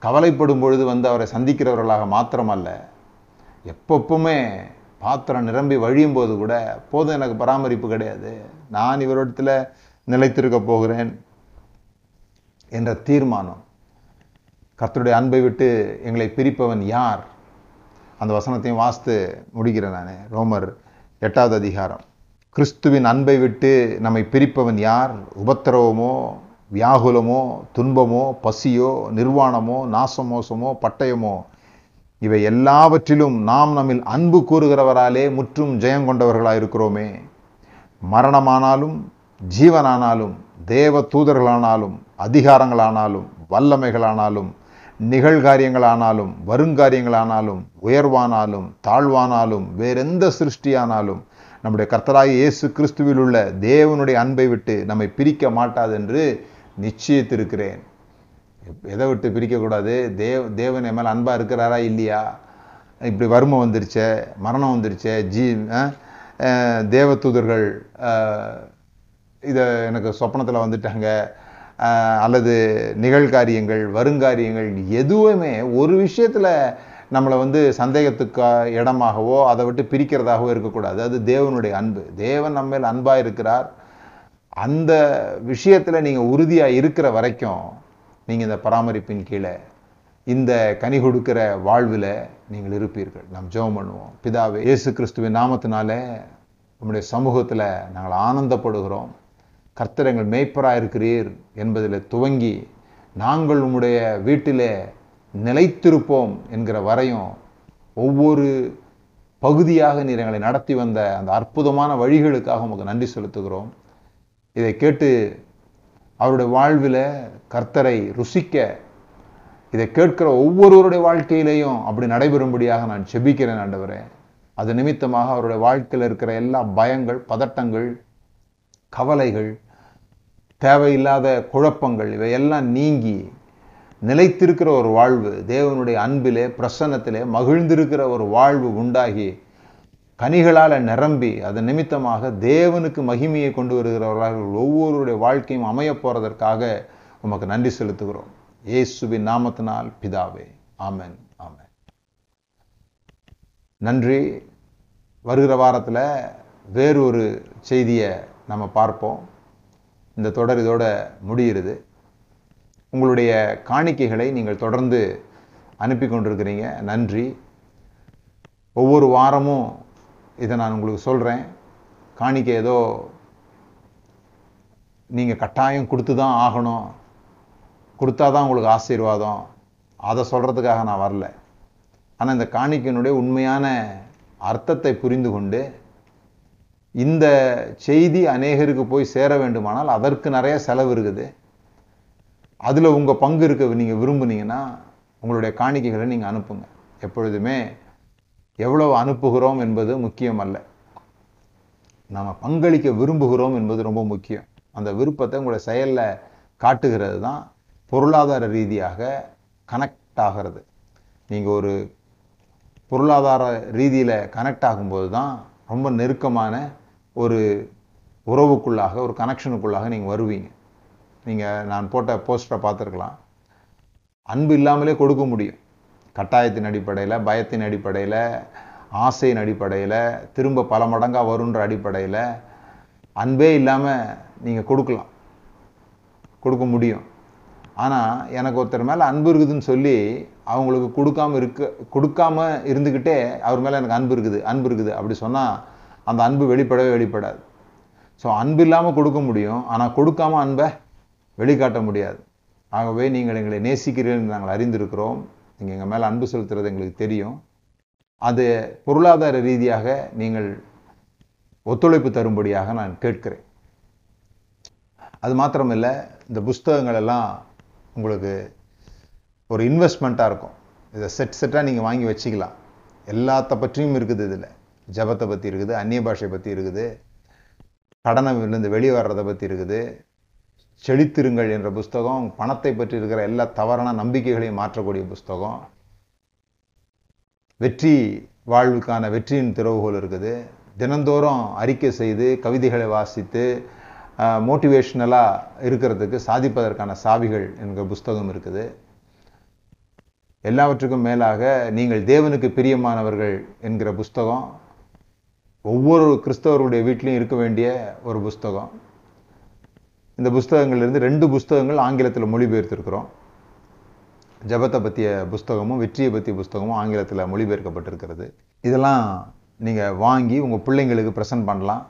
கவலைப்படும் பொழுது வந்து அவரை சந்திக்கிறவர்களாக மாத்திரமல்ல எப்பப்பவுமே பாத்திரம் நிரம்பி வழியும் போது கூட போதும் எனக்கு பராமரிப்பு கிடையாது. நான் இவரிடத்தில் நிலைத்திருக்க போகிறேன் என்ற தீர்மானம். கர்த்தருடைய அன்பை விட்டு எங்களை பிரிப்பவன் யார்? அந்த வசனத்தையும் வாசித்து முடிக்கிறேன் நான். ரோமர் எட்டாவது அதிகாரம். கிறிஸ்துவின் அன்பை விட்டு நம்மை பிரிப்பவன் யார்? உபத்திரவமோ வியாகுலமோ துன்பமோ பசியோ நிர்வாணமோ நாசமோசமோ பட்டயமோ இவை எல்லாவற்றிலும் நாம் நம்மில் அன்பு கூறுகிறவராலே முற்றும் ஜெயம் கொண்டவர்களாக இருக்கிறோமே. மரணமானாலும் ஜீவனானாலும் தேவ தூதர்களானாலும் அதிகாரங்களானாலும் வல்லமைகளானாலும் நிகழ்காரியங்களானாலும் வருங்காரியங்களானாலும் உயர்வானாலும் தாழ்வானாலும் வேறெந்த சிருஷ்டியானாலும் நம்முடைய கர்த்தராய இயேசு கிறிஸ்துவில் உள்ள தேவனுடைய அன்பை விட்டு நம்மை பிரிக்க மாட்டாதென்று நிச்சயித்திருக்கிறேன். எதை விட்டு பிரிக்கக்கூடாது? தேவ தேவன் என் மேலே அன்பாக இருக்கிறாரா இல்லையா? இப்படி வறுமை வந்துருச்சே மரணம் வந்துருச்சே ஜீ தேவதூதர்கள் இதை எனக்கு சொப்பனத்தில் வந்துட்டாங்க. அல்லது நிகழ்காரியங்கள் வருங்காரியங்கள் எதுவுமே ஒரு விஷயத்தில் நம்மளை வந்து சந்தேகத்துக்கு இடமாகவோ அதை விட்டு பிரிக்கிறதாகவோ இருக்கக்கூடாது. அது தேவனுடைய அன்பு. தேவன் நம்ம மேல் அன்பாக இருக்கிறார். அந்த விஷயத்தில் நீங்கள் உறுதியாக இருக்கிற வரைக்கும் நீங்கள் இந்த பராமரிப்பின் கீழே இந்த கனி கொடுக்கிற வாழ்வில் நீங்கள் இருப்பீர்கள். நாம் ஜெபம் பண்ணுவோம். பிதாவே இயேசு கிறிஸ்துவின் நாமத்தினாலே நம்முடைய சமூகத்தில் நாங்கள் ஆனந்தப்படுகிறோம். கர்த்தர் எங்கள் மேய்ப்பராக இருக்கிறீர் என்பதில் துவங்கி நாங்கள் உம்முடைய வீட்டிலே நிலைத்திருப்போம் என்கிற வரையும் ஒவ்வொரு பகுதியாக நீர் எங்களை நடத்தி வந்த அந்த அற்புதமான வழிகளுக்காக உமக்கு நன்றி செலுத்துகிறோம். இதை கேட்டு அவருடைய வாழ்வில் கர்த்தரை ருசிக்க இதை கேட்கிற ஒவ்வொருவருடைய வாழ்க்கையிலையும் அப்படி நடைபெறும்படியாக நான் செபிக்கிறேன் ஆண்டவரே. அது நிமித்தமாக அவருடைய வாழ்க்கையில் இருக்கிற எல்லா பயங்கள் பதட்டங்கள் கவலைகள் தேவையில்லாத குழப்பங்கள் இவையெல்லாம் நீங்கி நிலைத்திருக்கிற ஒரு வாழ்வு தேவனுடைய அன்பிலே பிரசன்னத்திலே மகிழ்ந்திருக்கிற ஒரு வாழ்வு உண்டாகி கனிகளால் நிரம்பி அதன் நிமித்தமாக தேவனுக்கு மகிமையை கொண்டு வருகிறவர்கள் ஒவ்வொருவருடைய வாழ்க்கையும் அமையப் போகிறதற்காக உமக்கு நன்றி செலுத்துகிறோம். இயேசுவின் நாமத்தினால் பிதாவே. ஆமன். ஆமன். நன்றி. வருகிற வாரத்தில் வேறொரு செய்தியை நம்ம பார்ப்போம். இந்த தொடர் இதோட முடிகிறது. உங்களுடைய காணிக்கைகளை நீங்கள் தொடர்ந்து அனுப்பி கொண்டிருக்கிறீங்க. நன்றி. ஒவ்வொரு வாரமும் இதை நான் உங்களுக்கு சொல்கிறேன் காணிக்கை ஏதோ நீங்கள் கட்டாயம் கொடுத்து தான் ஆகணும். கொடுத்தா தான் உங்களுக்கு ஆசீர்வாதம். அதை சொல்கிறதுக்காக நான் வரல. ஆனால் இந்த காணிக்கையினுடைய உண்மையான அர்த்தத்தை புரிந்து கொண்டு இந்த செய்தி அநேகருக்கு போய் சேர வேண்டுமானால் அதற்கு நிறைய செலவு இருக்குது. அதில் உங்கள் பங்கு இருக்க நீங்கள் விரும்புனீங்கன்னா உங்களுடைய காணிக்கைகளை நீங்கள் அனுப்புங்க. எப்பொழுதுமே எவ்வளவு அனுப்புகிறோம் என்பது முக்கியம் அல்ல நாம் பங்களிக்க விரும்புகிறோம் என்பது ரொம்ப முக்கியம். அந்த விருப்பத்தை உங்களுடைய செயலில் காட்டுகிறது தான் பொருளாதார ரீதியாக கனெக்ட் ஆகிறது. நீங்கள் ஒரு பொருளாதார ரீதியில் கனெக்ட் ஆகும்போது தான் ரொம்ப நெருக்கமான ஒரு உறவுக்குள்ளாக ஒரு கனெக்ஷனுக்குள்ளாக நீங்கள் வருவீங்க. நீங்கள் நான் போட்ட போஸ்டரை பார்த்துருக்கலாம். அன்பு இல்லாமலே கொடுக்க முடியும். கட்டாயத்தின் அடிப்படையில் பயத்தின் அடிப்படையில் ஆசையின் அடிப்படையில் திரும்ப பல மடங்காக வருன்ற அடிப்படையில் அன்பே இல்லாமல் நீங்கள் கொடுக்கலாம். கொடுக்க முடியும். ஆனால் எனக்கு ஒருத்தர் மேலே அன்பு இருக்குதுன்னு சொல்லி அவங்களுக்கு கொடுக்காம இருக்க கொடுக்காம இருந்துக்கிட்டே அவர் மேலே எனக்கு அன்பு இருக்குது அன்பு இருக்குது. அப்படி சொன்னால் அந்த அன்பு வெளிப்படவே வெளிப்படாது. ஸோ அன்பு இல்லாமல் கொடுக்க முடியும். ஆனால் கொடுக்காம அன்பை வெளிக்காட்ட முடியாது. ஆகவே நீங்கள் எங்களை நேசிக்கிறீர்கள் நாங்கள் அறிந்திருக்கிறோம். நீங்கள் எங்கள் மேலே அன்பு செலுத்துறது எங்களுக்கு தெரியும். அது பொருளாதார ரீதியாக நீங்கள் ஒத்துழைப்பு தரும்படியாக நான் கேட்கிறேன். அது மாத்திரமில்லை இந்த புஸ்தகங்கள் எல்லாம் உங்களுக்கு ஒரு இன்வெஸ்ட்மெண்ட்டாக இருக்கும். இதை செட் செட்டாக நீங்கள் வாங்கி வச்சுக்கலாம். எல்லாத்த பற்றியும் இருக்குது இதில். ஜபத்தை பற்றி இருக்குது அந்நிய பாஷை பற்றி இருக்குது கடனிலிருந்து வெளியே வர்றதை பற்றி இருக்குது செழித்திருங்கள் என்ற புஸ்தகம் பணத்தை பற்றி இருக்கிற எல்லா தவறான நம்பிக்கைகளையும் மாற்றக்கூடிய புஸ்தகம். வெற்றி வாழ்வுக்கான வெற்றியின் திறவுகோல் இருக்குது. தினந்தோறும் அறிக்கை செய்து கவிதைகளை வாசித்து மோட்டிவேஷ்னலாக இருக்கிறதுக்கு சாதிப்பதற்கான சாவிகள் என்கிற புஸ்தகம் இருக்குது. எல்லாவற்றுக்கும் மேலாக நீங்கள் தேவனுக்கு பிரியமானவர்கள் என்கிற புஸ்தகம் ஒவ்வொரு கிறிஸ்தவருடைய வீட்லையும் இருக்க வேண்டிய ஒரு புஸ்தகம். இந்த புஸ்தகங்கள்லேருந்து ரெண்டு புஸ்தகங்கள் ஆங்கிலத்தில் மொழிபெயர்த்திருக்கிறோம். ஜபத்தை பற்றிய புஸ்தகமும் வெற்றியை பற்றிய புஸ்தகமும் ஆங்கிலத்தில் மொழிபெயர்க்கப்பட்டிருக்கிறது. இதெல்லாம் நீங்கள் வாங்கி உங்கள் பிள்ளைங்களுக்கு ப்ரெசன்ட் பண்ணலாம்.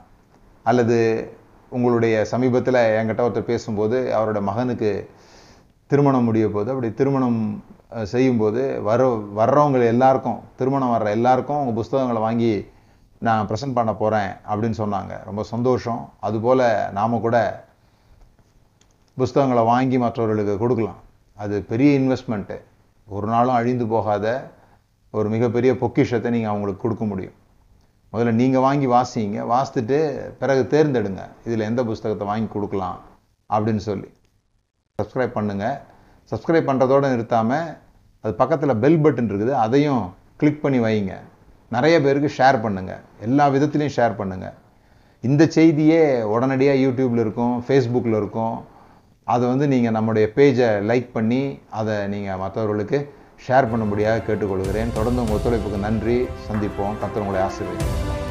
அல்லது உங்களுடைய சமீபத்தில் என்கிட்ட ஒருத்தர் பேசும்போது அவரோட மகனுக்கு திருமணம் முடிய போது அப்படி திருமணம் செய்யும்போது வர வர்றவங்க எல்லாருக்கும் திருமணம் வர்ற எல்லாருக்கும் உங்கள் புஸ்தகங்களை வாங்கி நான் ப்ரெசன்ட் பண்ண போகிறேன் அப்படின்னு சொன்னாங்க. ரொம்ப சந்தோஷம். அதுபோல் நாம் கூட புஸ்தகங்களை வாங்கி மற்றவர்களுக்கு கொடுக்கலாம். அது பெரிய இன்வெஸ்ட்மெண்ட்டு ஒரு நாளும் அழிந்து போகாத ஒரு மிகப்பெரிய பொக்கிஷத்தை நீங்கள் அவங்களுக்கு கொடுக்க முடியும். முதல்ல நீங்கள் வாங்கி வாசிங்க. வாசித்துட்டு பிறகு தேர்ந்தெடுங்க. இதில் எந்த புஸ்தகத்தை வாங்கி கொடுக்கலாம் அப்படின்னு சொல்லி. சப்ஸ்கிரைப் பண்ணுங்கள் சப்ஸ்கிரைப் பண்ணுறதோடு நிறுத்தாமல் அது பக்கத்தில் பெல் பட்டன் இருக்குது. அதையும் கிளிக் பண்ணி வைங்க. நிறைய பேருக்கு ஷேர் பண்ணுங்கள் எல்லா விதத்துலேயும் ஷேர் பண்ணுங்கள் இந்த செய்தியே உடனடியாக யூடியூப்பில் இருக்கும் ஃபேஸ்புக்கில் இருக்கும் அதை வந்து நீங்கள் நம்முடைய பேஜை லைக் பண்ணி அதை நீங்கள் மற்றவர்களுக்கு ஷேர் பண்ணும்படியாக கேட்டுக்கொள்கிறேன். தொடர்ந்து உங்கள் ஒத்துழைப்புக்கு நன்றி. சந்திப்போம். கர்த்தர் உங்களை ஆசீர்வதிக்கிறேன்